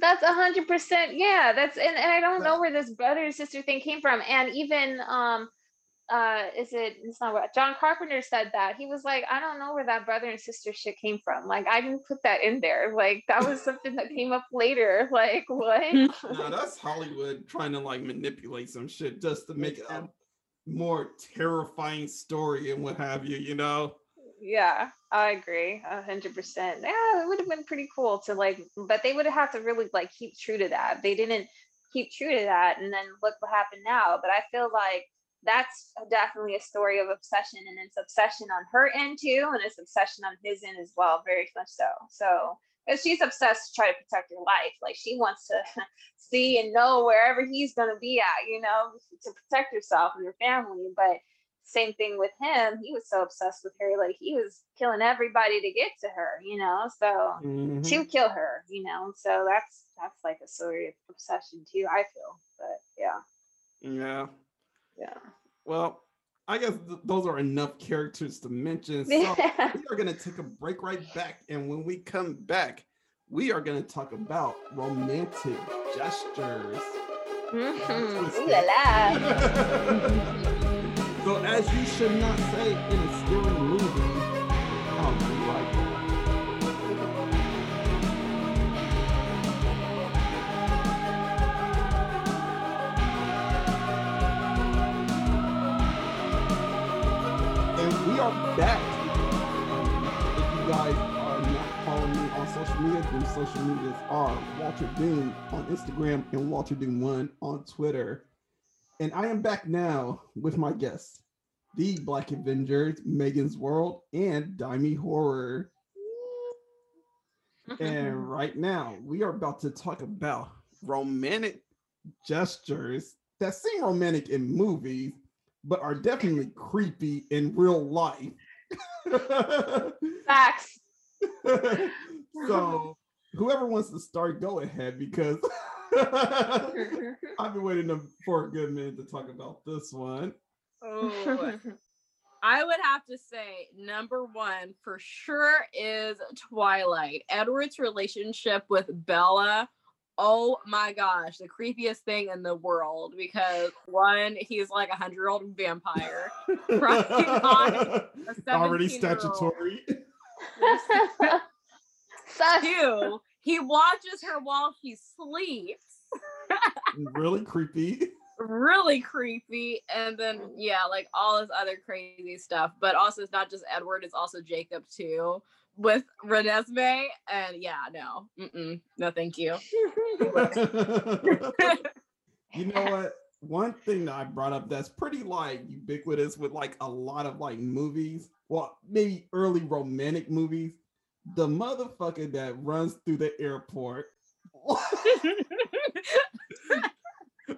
That's a hundred percent. Yeah, that's and, and I don't know where this brother and sister thing came from. And even um uh is it it's not what John Carpenter said that. He was like, I don't know where that brother and sister shit came from. Like I didn't put that in there. Like that was something that came up later. Like what? Now that's Hollywood trying to like manipulate some shit just to make it a more terrifying story and what have you, you know? Yeah, I agree. Hundred percent. Yeah, it would have been pretty cool to like, but they would have to really like keep true to that. They didn't keep true to that, and then look what happened now. But I feel like that's definitely a story of obsession, and it's obsession on her end too, and it's obsession on his end as well, very much so. So, because she's obsessed to try to protect her life, like she wants to see and know wherever he's gonna be at, you know, to protect herself and her family, but same thing with him. He was so obsessed with her, like he was killing everybody to get to her, you know. So Mhm. to kill her, you know. So that's that's like a story of obsession too. I feel, but yeah, Yeah. yeah. Well, I guess th- those are enough characters to mention. So Yeah. we are going to take a break right back. And when we come back, we are going to talk about romantic gestures. Mhm. Ooh la la. so, as you should not say in a scary movie, um, like, and we are back. Um, if you guys are not following me on social media, then social medias are Walter Doom on Instagram and Walter Doom One on Twitter. And I am back now with my guests, the Black Avengers, Meaganzworld, and Dimi Horror. And right now, we are about to talk about romantic gestures that seem romantic in movies, but are definitely creepy in real life. Facts. so, whoever wants to start, go ahead because I've been waiting for a good minute to talk about this one. Oh, I would have to say number one for sure is Twilight. Edward's relationship with Bella. Oh my gosh, the creepiest thing in the world because one, he's like a hundred year old vampire. On a Already statutory. Sus. Two, he watches her while she sleeps. really creepy. really creepy and then yeah like all this other crazy stuff but also it's not just edward it's also jacob too with renesmee and yeah no Mm-mm, no thank you you know what? One thing that I brought up that's pretty like ubiquitous with like a lot of like movies, well, maybe early romantic movies. The motherfucker that runs through the airport.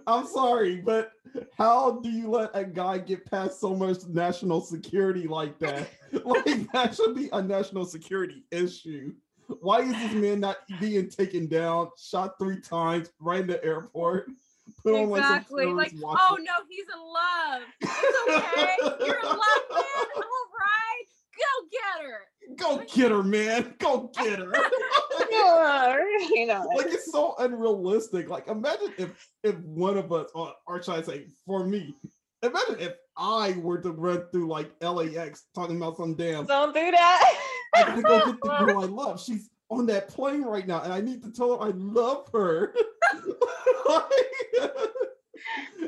I'm sorry, but how do you let a guy get past so much national security like that? Like that should be a national security issue. Why is this man not being taken down, shot three times right in the airport? Put on like some exactly like watch- oh no he's in love it's okay you're in love man all right go get her Go get her, man. Go get her. you know. like it's so unrealistic. Like imagine if if one of us, or, or should I say, for me, imagine if I were to run through like LAX talking about some damn. Don't do that. I gotta go get the girl I love. She's on that plane right now, and I need to tell her I love her. Like,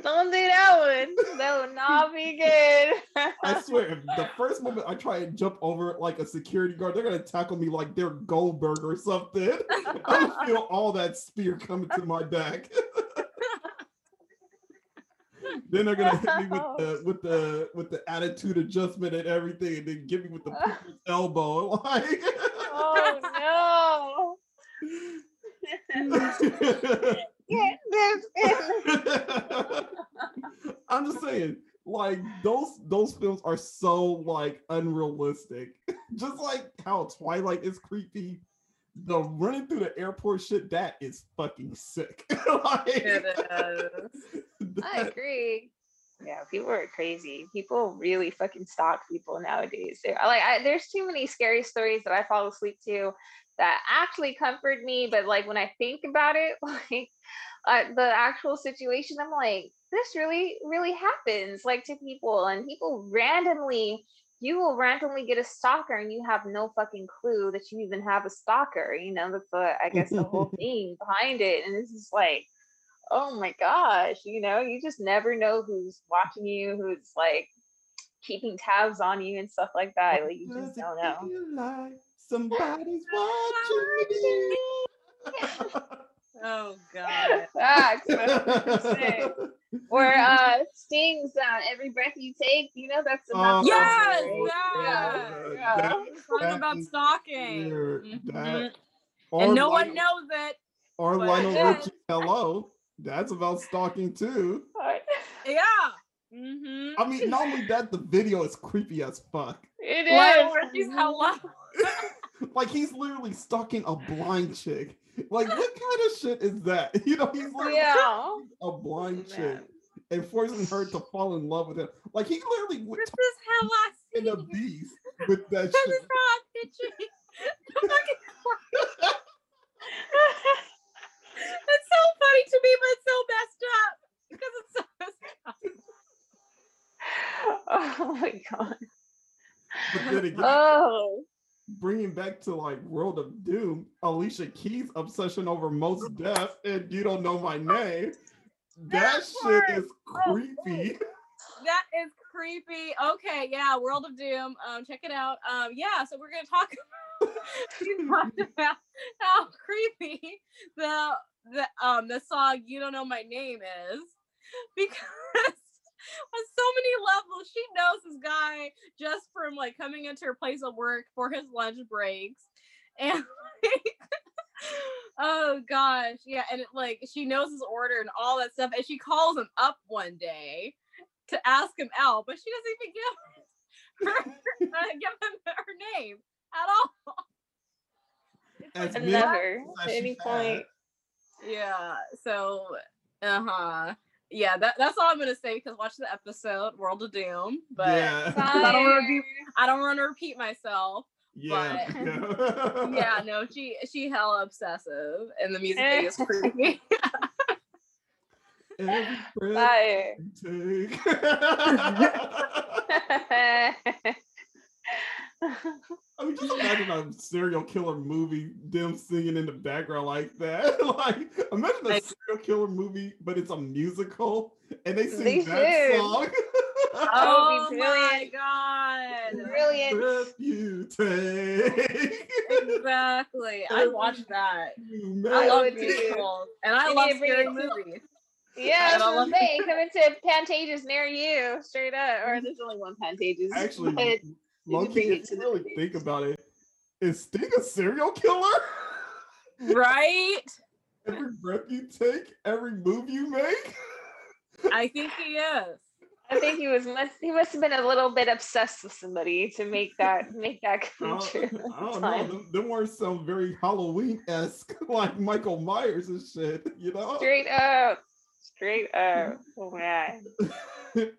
Don't do that one. that would not be good. I swear, if the first moment I try and jump over like a security guard, they're gonna tackle me like they're Goldberg or something. I'm feel all that spear coming to my back. then they're gonna hit me with the with the with the attitude adjustment and everything, and then give me with the elbow. Like, oh no. Get this in. I'm just saying, like those those films are so like unrealistic. just like how Twilight is creepy. The running through the airport shit, that is fucking sick. like, It is. I agree. Yeah, people are crazy. People really fucking stalk people nowadays. They're like, I, there's too many scary stories that I fall asleep to that actually comfort me. But like when I think about it, like uh, the actual situation, I'm like, this really, really happens like to people, and people randomly. You will randomly get a stalker, and you have no fucking clue that you even have a stalker. You know, that's the I guess the whole thing behind it, and it's just like oh my gosh, you know, you just never know who's watching you, who's like keeping tabs on you and stuff like that. Like you just don't know. Feel like somebody's watching me. Oh god. Facts, 100%. or uh Sting's uh, every breath you take, you know, that's about Oh, Yes, right? yeah. yeah. that- that about is stalking. weird. Mhm. And no one knows it. Or but- Lionel Yeah. Richie, hello. That's about stalking too. Yeah. Mm-hmm. I mean, not only that, the video is creepy as fuck. It Lionel is. Richie's hello. Like he's literally stalking a blind chick. Like, what kind of shit is that? You know, he's literally Yeah. a blind chick and forcing her to fall in love with him. Like he literally went This is how I see in a beast with that This is shit. how I picture you. It's so funny to me, but it's so messed up because it's so messed up. oh my god. But then again, Oh. Bringing back to like World of Doom, Alicia Keys' obsession over most death and you don't know my name. That That shit is creepy. That is creepy. Okay, yeah, World of Doom. Um, check it out. Um, yeah, so we're gonna talk. talked about how creepy the the um the song "You Don't Know My Name" is because on so many levels she knows this guy just from like coming into her place of work for his lunch breaks and like, oh gosh yeah and it, like she knows his order and all that stuff and she calls him up one day to ask him out but she doesn't even give her uh, give him her name at all It's As like, many- what? Never at any had. point. yeah so uh-huh yeah that, that's all i'm gonna say because watch the episode world of doom but yeah. I don't wanna be- i don't want to repeat myself yeah. yeah no she she hella obsessive and the music video is creepy Every breath Fire. you take. I mean, just imagine a serial killer movie, them singing in the background like that. like, imagine a Like- serial killer movie, but it's a musical, and they sing They that should. song. oh be my brilliant. god Brilliant. Breath you take. exactly i watched that i love would too. musicals and i You love need to scary it movies Yeah, I that's what love I'm saying. Coming to Pantages near you, straight up. Or there's only one Pantages. Actually, but Loki, bring it if to you really face. think about it, is Sting a serial killer? right every breath you take, every move you make. i think he is I think he was must he must have been a little bit obsessed with somebody to make that make that I come don't, true. I don't know. time. Them, them words sound very Halloween esque, like Michael Myers and shit. You know. Straight up. Straight up. Oh man.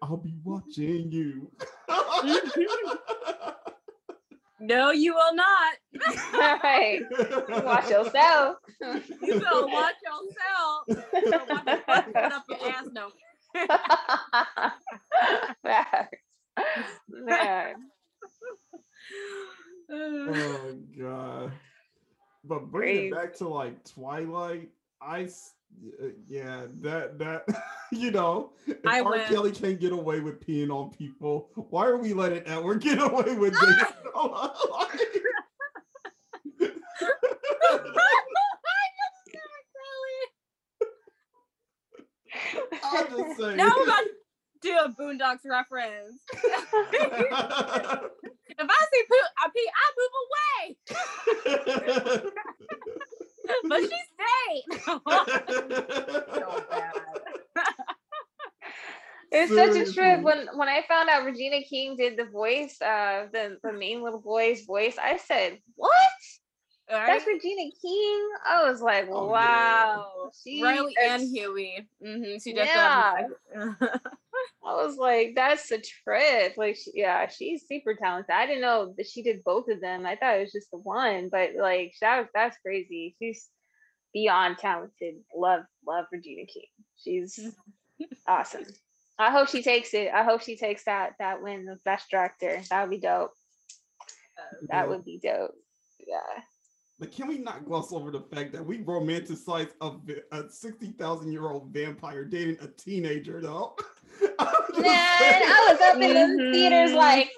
I'll be watching you. No you will not All right. Watch yourself. you better watch yourself You better watch your up your ass no Facts. Man. oh god. But bringing it back to like Twilight, I s- Uh, yeah, that that you know if I R. win. Kelly can't get away with peeing on people, why are we letting Edward get away with this? Oh, I'm just saying. now we're about to do a Boondocks reference. If I see poo, I pee, I move away. But she's so bad. It's such a trip. When when I found out Regina King did the voice, uh, the the main little boy's voice, I said, "What? All right? That's Regina King?" I was like, Oh, "Wow." She Riley and is- Huey. hmm She just Yeah. I was like, "That's a trip." Like, she, yeah, she's super talented. I didn't know that she did both of them. I thought it was just the one, but like, that was that's crazy. She's beyond talented. Love love Regina King. She's awesome. I hope she takes it. I hope she takes that that win of best director. That would be dope. That would be dope. Yeah. But can we not gloss over the fact that we romanticize a, va- a 60,000 year old vampire dating a teenager, though? I'm Man, I was up in the mm-hmm. theaters like,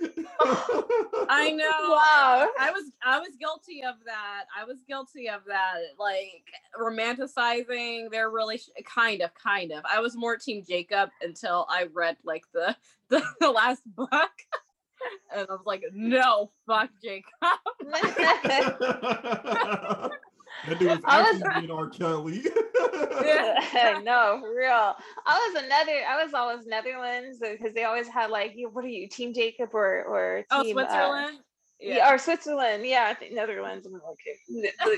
I know. wow. I was I was guilty of that. I was guilty of that. Like romanticizing their relation kind of kind of. I was more team Jacob until I read like the the, the last book. And I was like, no, fuck Jacob. that dude was I was- actually being R. Kelly. no, for real. I was another. I was always Netherlands because they always had like, you. What are you, Team Jacob or or Oh, team, uh, Switzerland. yeah. or Switzerland. Yeah, I think Netherlands. I'm okay.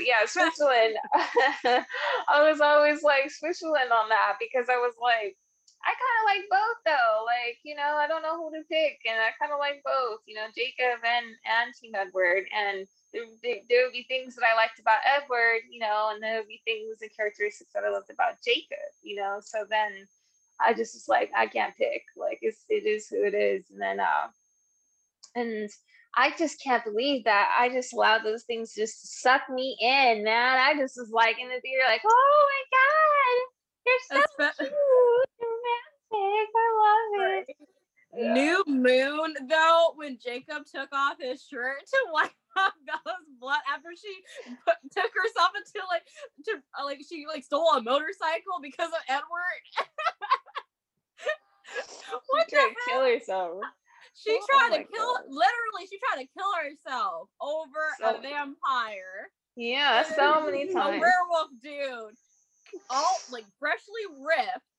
Yeah, Switzerland. I was always like Switzerland on that because I was like, I kind of like both though. Like, you know, I don't know who to pick, and I kind of like both. You know, Jacob and and Team Edward, and there, there, would be things that I liked about Edward, you know, and there would be things and characteristics that I loved about Jacob, you know. So then I just was like, I can't pick. Like, it's it is who it is, and then uh, and I just can't believe that I just allowed those things just to suck me in, man. I just was like in the theater, like, oh my god, you're so Espe- cute. I love it. Yeah. New Moon, though, when Jacob took off his shirt to wipe off Bella's blood after she put, took herself into like to uh, like she like stole a motorcycle because of Edward. what She tried to kill herself. She Oh tried my to kill. God. Literally, she tried to kill herself over So- a vampire. Yeah, so many times. A werewolf dude, all like freshly ripped,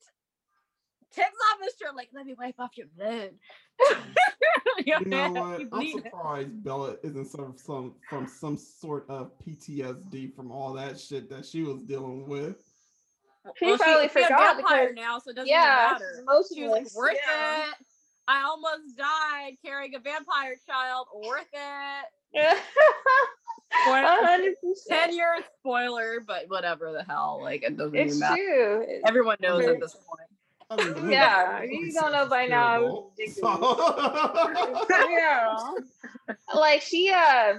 takes off his shirt like, "Let me wipe off your blood." you know what? You I'm bleed. surprised Bella isn't some some from some sort of PTSD from all that shit that she was dealing with. She Well, probably she's a forgot vampire because- now, so it doesn't Yeah, even she's matter. She was like, worth yeah. it. I almost died carrying a vampire child. Worth it. Yeah. Spoiler- A hundred Ten percent. years spoiler, but whatever the hell. Like it doesn't It's even matter. true. Everyone knows Very- at this point. I mean, Yeah, you don't know by now, terrible, yeah. like she uh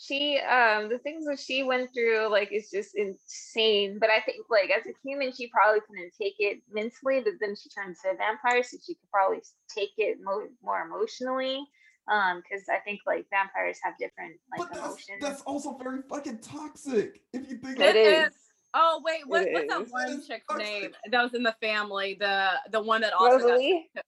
she um the things that she went through like is just insane but i think like as a human she probably couldn't take it mentally but then she turned into a vampire so she could probably take it mo- more emotionally um because i think like vampires have different like but that's, emotions that's also very fucking toxic. If you think it is is. Oh wait, what, what's that one chick's name that was in the family? The the one that also got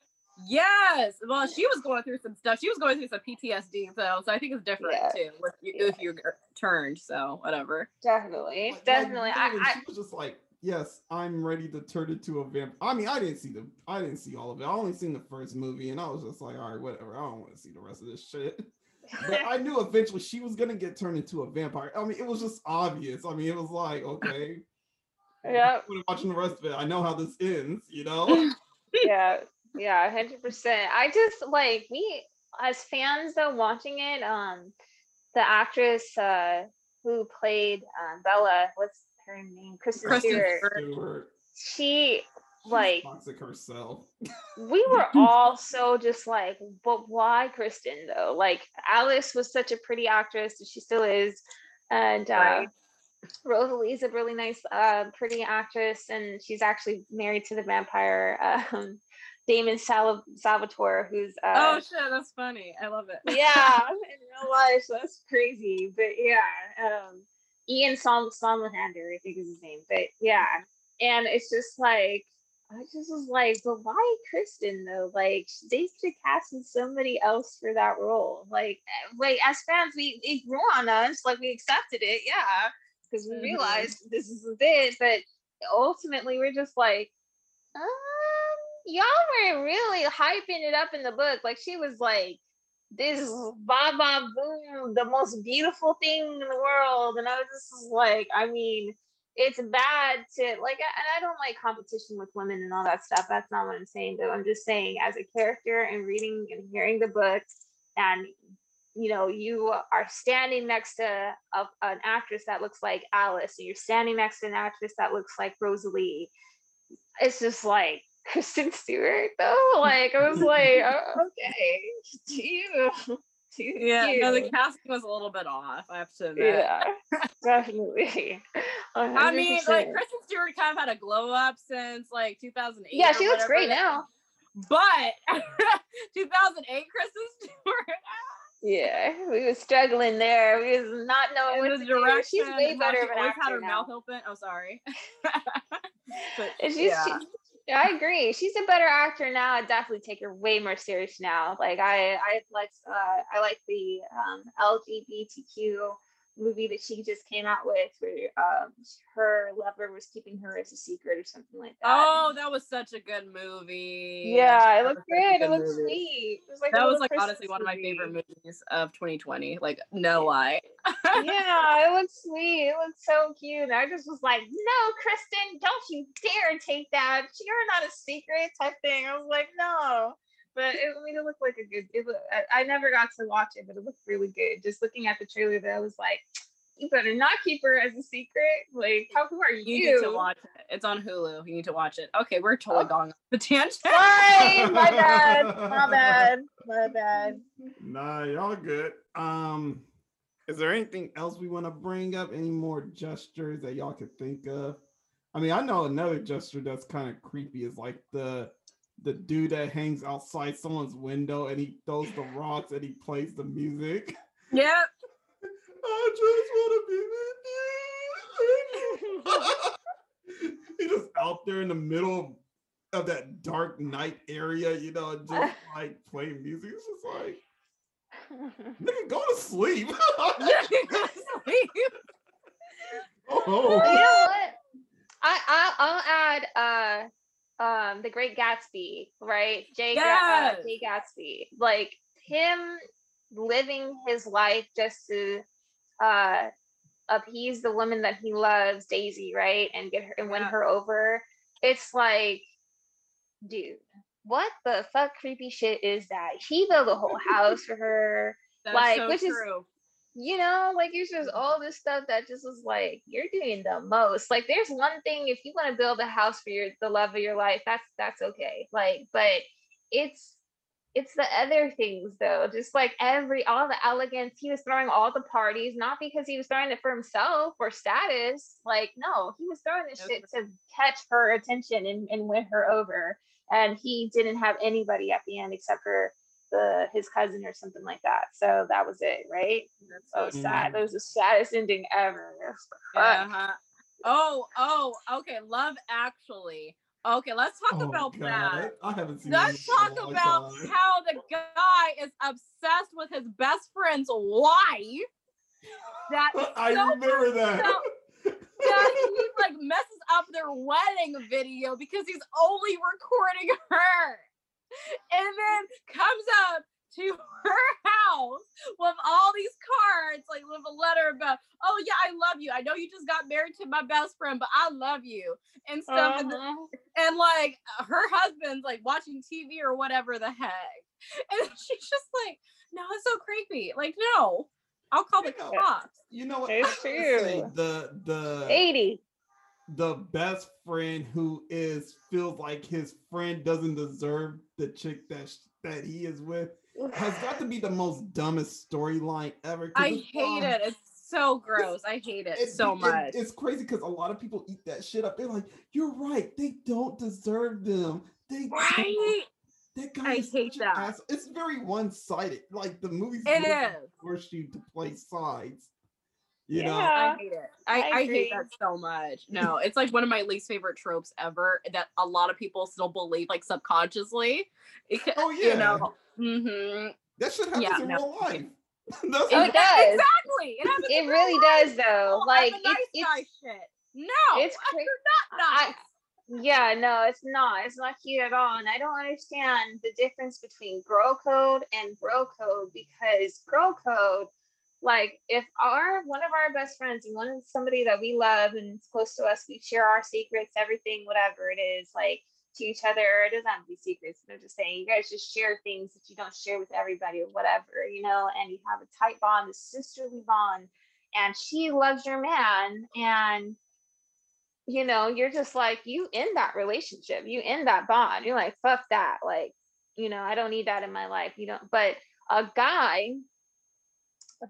Yes. Well, she was going through some stuff. She was going through some PTSD, though. So I think it's different Yeah. too with you, Yeah. if you get turned. So whatever. definitely Like, like, definitely I, literally, I she was just like, "Yes, I'm ready to turn into a vamp." I mean, I didn't see the, I didn't see all of it. I only seen the first movie, and I was just like, "All right, whatever. I don't want to see the rest of this shit." But I knew eventually she was gonna get turned into a vampire. I mean, it was just obvious. I mean, it was like, okay, yeah watching the rest of it, I know how this ends. You know? yeah yeah 100% i just like we as fans though watching it um the actress uh who played um, bella what's her name kristen, Kristen stewart Stewart. Stewart, she she's like toxic herself. we were all so just like but why kristen though like alice was such a pretty actress and she still is and uh Right. Rosalie's a really nice, uh, pretty actress, and she's actually married to the vampire um, Damon Sal- Salvatore, who's uh, oh shit, that's funny. I love it. yeah, in real life, that's crazy. But yeah, um, Ian Som Sommerlander, I think is his name. But yeah, and it's just like I just was like, but why Kristen though? Like they could have casted somebody else for that role. Like, eh, like as fans, we it grew on us. Like we accepted it, yeah, because we Mhm. realized this is it. But ultimately, we're just like, um, y'all were really hyping it up in the book. Like she was like, this ba ba boom, the most beautiful thing in the world, and I was just like, I mean it's bad to like and i don't like competition with women and all that stuff that's not what i'm saying though i'm just saying as a character and reading and hearing the book and you know you are standing next to a, an actress that looks like alice and you're standing next to an actress that looks like rosalie it's just like kristen stewart though? Like i was like oh, okay. You do Yeah, you no, the casting was a little bit off. I have to admit. yeah definitely I mean, like 100%. Kristen Stewart kind of had a glow up since like 2008. yeah she looks great now But 2008 Kristen Stewart. Yeah, we was struggling there. We was not knowing what the to do. direction. She's way better she of an always had her now. mouth open. Oh, sorry. but And she's, yeah. she- I agree. She's a better actor now. I definitely take her way more serious now. Like I, I like, uh, I like the um, LGBTQ movie that she just came out with, where um, her lover was keeping her as a secret or something like that. Oh, that was such a good movie. yeah, it looked was good. It looked movie. sweet. It was like That was like Christmas honestly one of my favorite movies of 2020. Like no lie. yeah, it looked sweet. It looked so cute. And I just was like, no, Kristen, don't you dare take that. You're not a secret type thing. I was like, no. But it, I mean, it looked like a good. It, I, I never got to watch it, but it looked really good. Just looking at the trailer, that I was like, you better not keep her as a secret. Like, how who are you? You need to watch it. It's on Hulu. You need to watch it. Okay, we're totally Oh. going off the tangent. Sorry, my bad, my bad, my bad. Nah, y'all good. Um, is there anything else we want to bring up? Any more gestures that y'all could think of? I mean, I know another gesture that's kind of creepy is like the the dude that hangs outside someone's window and he throws the rocks and he plays the music. Yep. I just want to be with you. He's just out there in the middle of that dark night area, you know, just like playing music. It's just like, nigga, go to sleep. you oh, know what? I, I I'll add uh um the Great Gatsby, right? Jay uh, Yes. Jay Gatsby, like him living his life just to uh appease the woman that he loves, Daisy, right, and get her and win Yeah. her over. It's like, dude, what the fuck creepy shit is that? He built a whole house for her That's Like, so which is- true. You know, like it's just mm-hmm. all this stuff that just was like you're doing the most. Like there's one thing if you want to build a house for your the love of your life, that's that's okay. Like, but it's it's the other things though. Just like every all the elegance, he was throwing all the parties, not because he was throwing it for himself or status. Like, no, he was throwing this It shit to catch her attention and, and win her over. And he didn't have anybody at the end except for the his cousin or something like that. So that was it, right? That's So so sad. Mhm. That was the saddest ending ever. Yeah. huh. Oh, oh, okay. Love Actually. Okay, let's talk oh about that. God. I haven't seen Let's this in a talk about time. how the guy is obsessed with his best friend's wife. That I so remember that. that he like messes up their wedding video because he's only recording her and then comes up to her house with all these cards like with a letter about oh yeah i love you i know you just got married to my best friend but i love you and stuff and, Uh-huh. and like her husband's like watching tv or whatever the heck and she's just like no it's so creepy like no i'll call the cops You know what? It's I true. The the 80. The best friend who is feels like his friend doesn't deserve the chick that sh- that he is with has got to be the most dumbest storyline ever. I hate um, it. It's so gross. I hate it, It- so it- much. it's crazy because a lot of people eat that shit up. They're like, "You're right. They don't deserve them. They right? That guy I hate that. ass- It's very one-sided. Like the movies It really is. force you to play sides. You know, Yeah. I hate it. I, I I, hate that so much. No, it's like one of my least favorite tropes ever that a lot of people still believe, like subconsciously. It ca- Oh, yeah. You know. hmm that shit happens Yeah, in no. real life. That's It what- does. Exactly. It, happens It really life. does though. Oh, Like I'm a nice it's guy it's shit. No, it's cra- you're not I- nice. Yeah, no, it's not. It's not cute at all. And I don't understand the difference between girl code and bro code because girl code, like if our one of our best friends and one of somebody that we love and is close to us, we share our secrets, everything, whatever it is, like to each other. It doesn't have to be secrets. I'm just saying you guys just share things that you don't share with everybody or whatever, you know, and you have a tight bond, a sisterly bond, and she loves your man and you know, you're just like you end that relationship, you end that bond. You're like, fuck that. Like, you know, I don't need that in my life. You know, but a guy,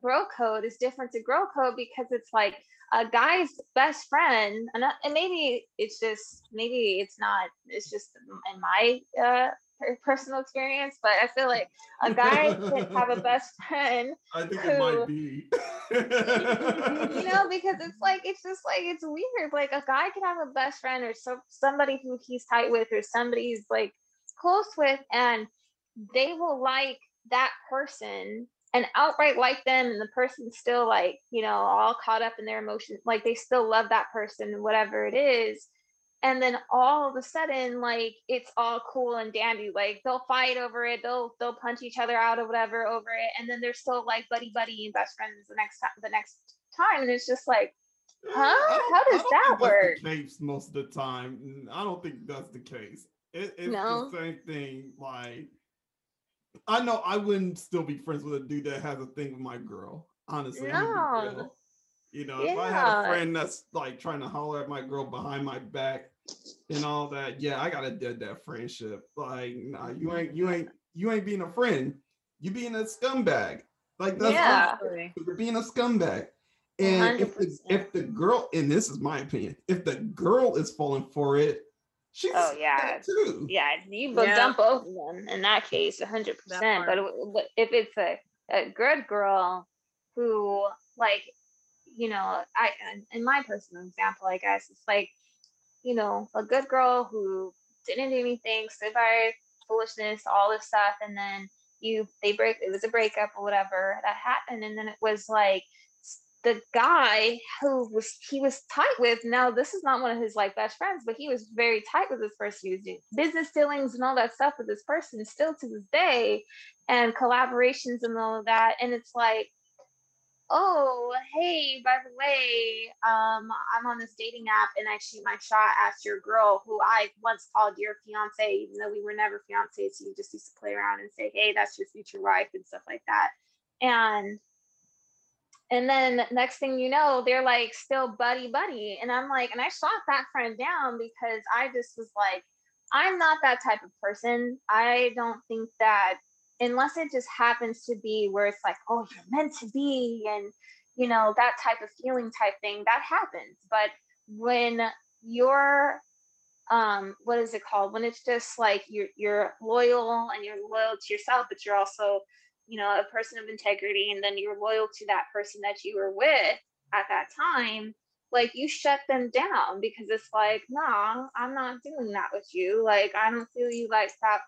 bro code is different to girl code because it's like a guy's best friend, and, uh, and maybe it's just maybe it's not. It's just in my uh, personal experience, but I feel like a guy can have a best friend I think who- it might be. you know because it's like it's just like it's weird like a guy can have a best friend or some somebody who he's tight with or somebody he's like close with and they will like that person and outright like them and the person's still like you know all caught up in their emotions like they still love that person whatever it is and then all of a sudden like it's all cool and dandy like they'll fight over it they'll they'll punch each other out or whatever over it and then they're still like buddy buddy and best friends the next time the next time and it's just like Huh? How does that think that's the work? case most of the time. I don't think that's the case. It, it's No? the same thing. Like, I know I wouldn't still be friends with a dude that has a thing with my girl. Honestly, I'm gonna be No. You know, if I had a friend that's like trying to holler at my girl behind my back and all that, yeah, I gotta dead that friendship. Like, nah, you ain't, you ain't, you ain't being a friend. You being a scumbag. Like that's Yeah. You're being a scumbag. And if the if the girl, and this is my opinion, if the girl is falling for it, she's Oh, yeah. too. yeah you both Yeah. dump both of them in that case 100% but part. w- w- if it's a, a good girl who like you know i in- in my personal example i guess it's like you know a good girl who didn't do anything stood by foolishness all this stuff and then you they break it was a breakup or whatever that happened and then it was like s- the guy who was he was tight with now this is not one of his like best friends but he was very tight with this person he was doing business dealings and all that stuff with this person still to this day and collaborations and all of that and it's like oh hey by the way um i'm on this dating app and i shoot my shot at your girl who i once called your fiance even though we were never fiancés so you just used to play around and say hey that's your future wife and stuff like that and and then next thing you know they're like still buddy buddy. And i'm like and i shot that friend down because i just was like i'm not that type of person. I don't think that unless it just happens to be where it's like oh you're meant to be and you know that type of feeling type thing that happens. But when you're um what is it called? When it's just like you're you're loyal and you're loyal to yourself but you're also you know a person of integrity and then you're loyal to that person that you were with at that time like you shut them down because it's like nah i'm not doing that with you. Like i don't feel you like that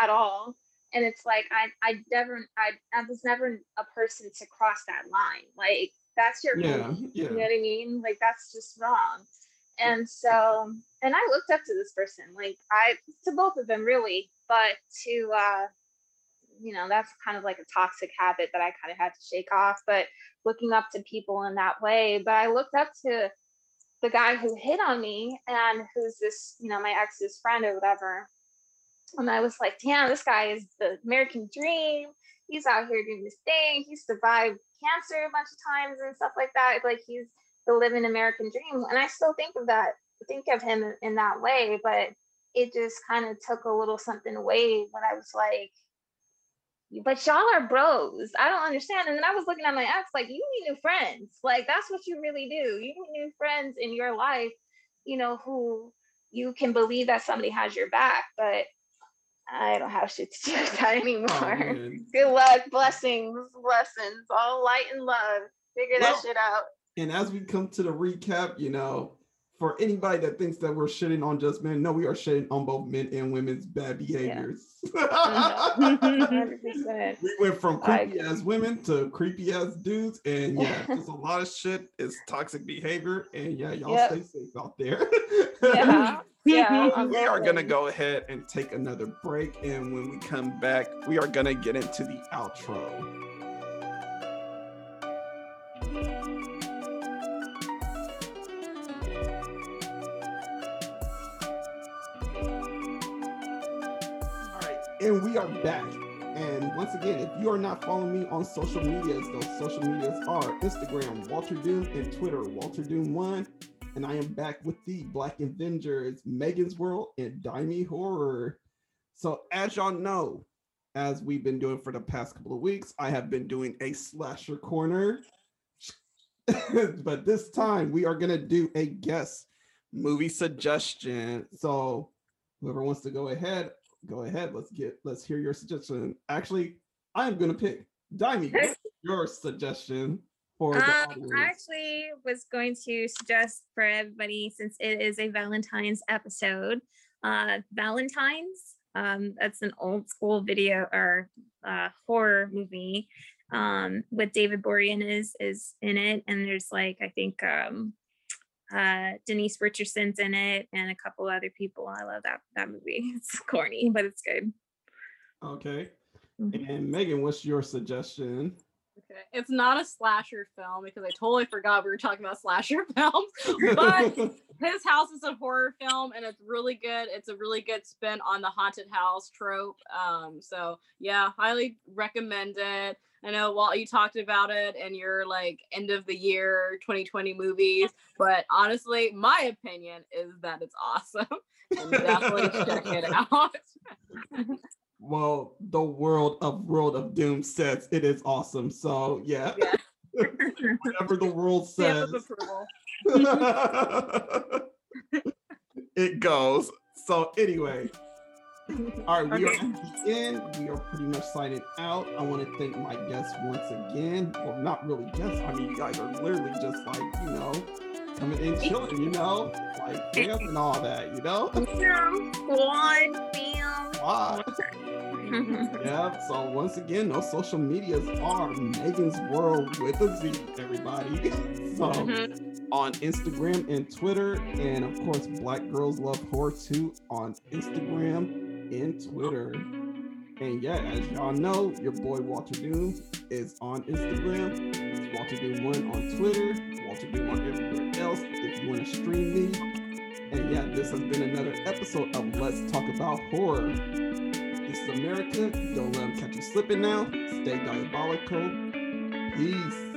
at all. And it's like i i never i i was never a person to cross that line. Like that's your Yeah, yeah. you know what i mean? Like that's just wrong. And so and i looked up to this person like i to both of them really but to uh you know that's kind of like a toxic habit that i kind of had to shake off but looking up to people in that way but i looked up to the guy who hit on me and who's this you know my ex's friend or whatever and i was like damn this guy is the american dream. He's out here doing this thing. He survived cancer a bunch of times and stuff like that. Like he's the living american dream. And i still think of that think of him in, in that way but it just kind of took a little something away when i was like but y'all are bros. I don't understand. And then I was looking at my ex, like, you need new friends. Like, that's what you really do. You need new friends in your life, you know, who you can believe that somebody has your back. But I don't have shit to do with that oh, anymore. Oh, Good luck, blessings, blessings, all light and love. Figure Well, that shit out. And as we come to the recap, you know, for anybody that thinks that we're shitting on just men, no, we are shitting on both men and women's bad behaviors. Hundred percent. we went from I- creepy ass women to creepy ass dudes, and yeah, there's a lot of shit. It's toxic behavior, and yeah, y'all Yep. stay safe out there. Yeah. Yeah. we are gonna go ahead and take another break, and when we come back, we are gonna get into the outro. And we are back. And once again, if you are not following me on social medias, those social medias are Instagram, Walter Doom, and Twitter, Walter Doom One. And I am back with the Black Avengers, Meaganzworld, and Dimi Horror. So, as y'all know, as we've been doing for the past couple of weeks, I have been doing a slasher corner. but this time we are gonna do a guest movie suggestion. So whoever wants to go ahead, go ahead. Let's get let's hear your suggestion. Actually, I am gonna pick Dimi. your suggestion for Um. I actually was going to suggest for everybody, since it is a Valentine's episode, uh, Valentine's. Um, that's an old school video or uh, horror movie um, with David Boreanaz is is in it, and there's like I think um, uh, Denise Richardson's in it, and a couple other people. I love that that movie. It's corny, but it's good. Okay. Mhm. And Megan, what's your suggestion? Okay. It's not a slasher film because I totally forgot we were talking about slasher films. But his house is a horror film and it's really good. It's a really good spin on the haunted house trope. Um, so yeah, highly recommend it. I know Walt, you talked about it in your like end of the year 2020 movies, but honestly, my opinion is that it's awesome. And definitely check it out. well, the world of World of Doom says it is awesome. So yeah, Yeah. whatever the world says. it goes. So anyway, all right, we are at the end. We are pretty much signing out. I want to thank my guests once again. Well, not really guests. I mean, you guys are literally just like you know, coming in chilling. You know, like friends and all that. You know. One film. Wow. Yeah, so once again, those social medias are Megan's World with a Z, everybody. So Mhm. on Instagram and Twitter, and of course, Black Girls Love Horror Too on Instagram and Twitter. And yeah, as y'all know, your boy Walter Doom is on Instagram. It's Walter Doom 1 on Twitter, Walter Doom on everywhere else if you want to stream me. And yeah, this has been another episode of Let's Talk About Horror. This is America. Don't let them catch you slipping now. Stay diabolical. Peace.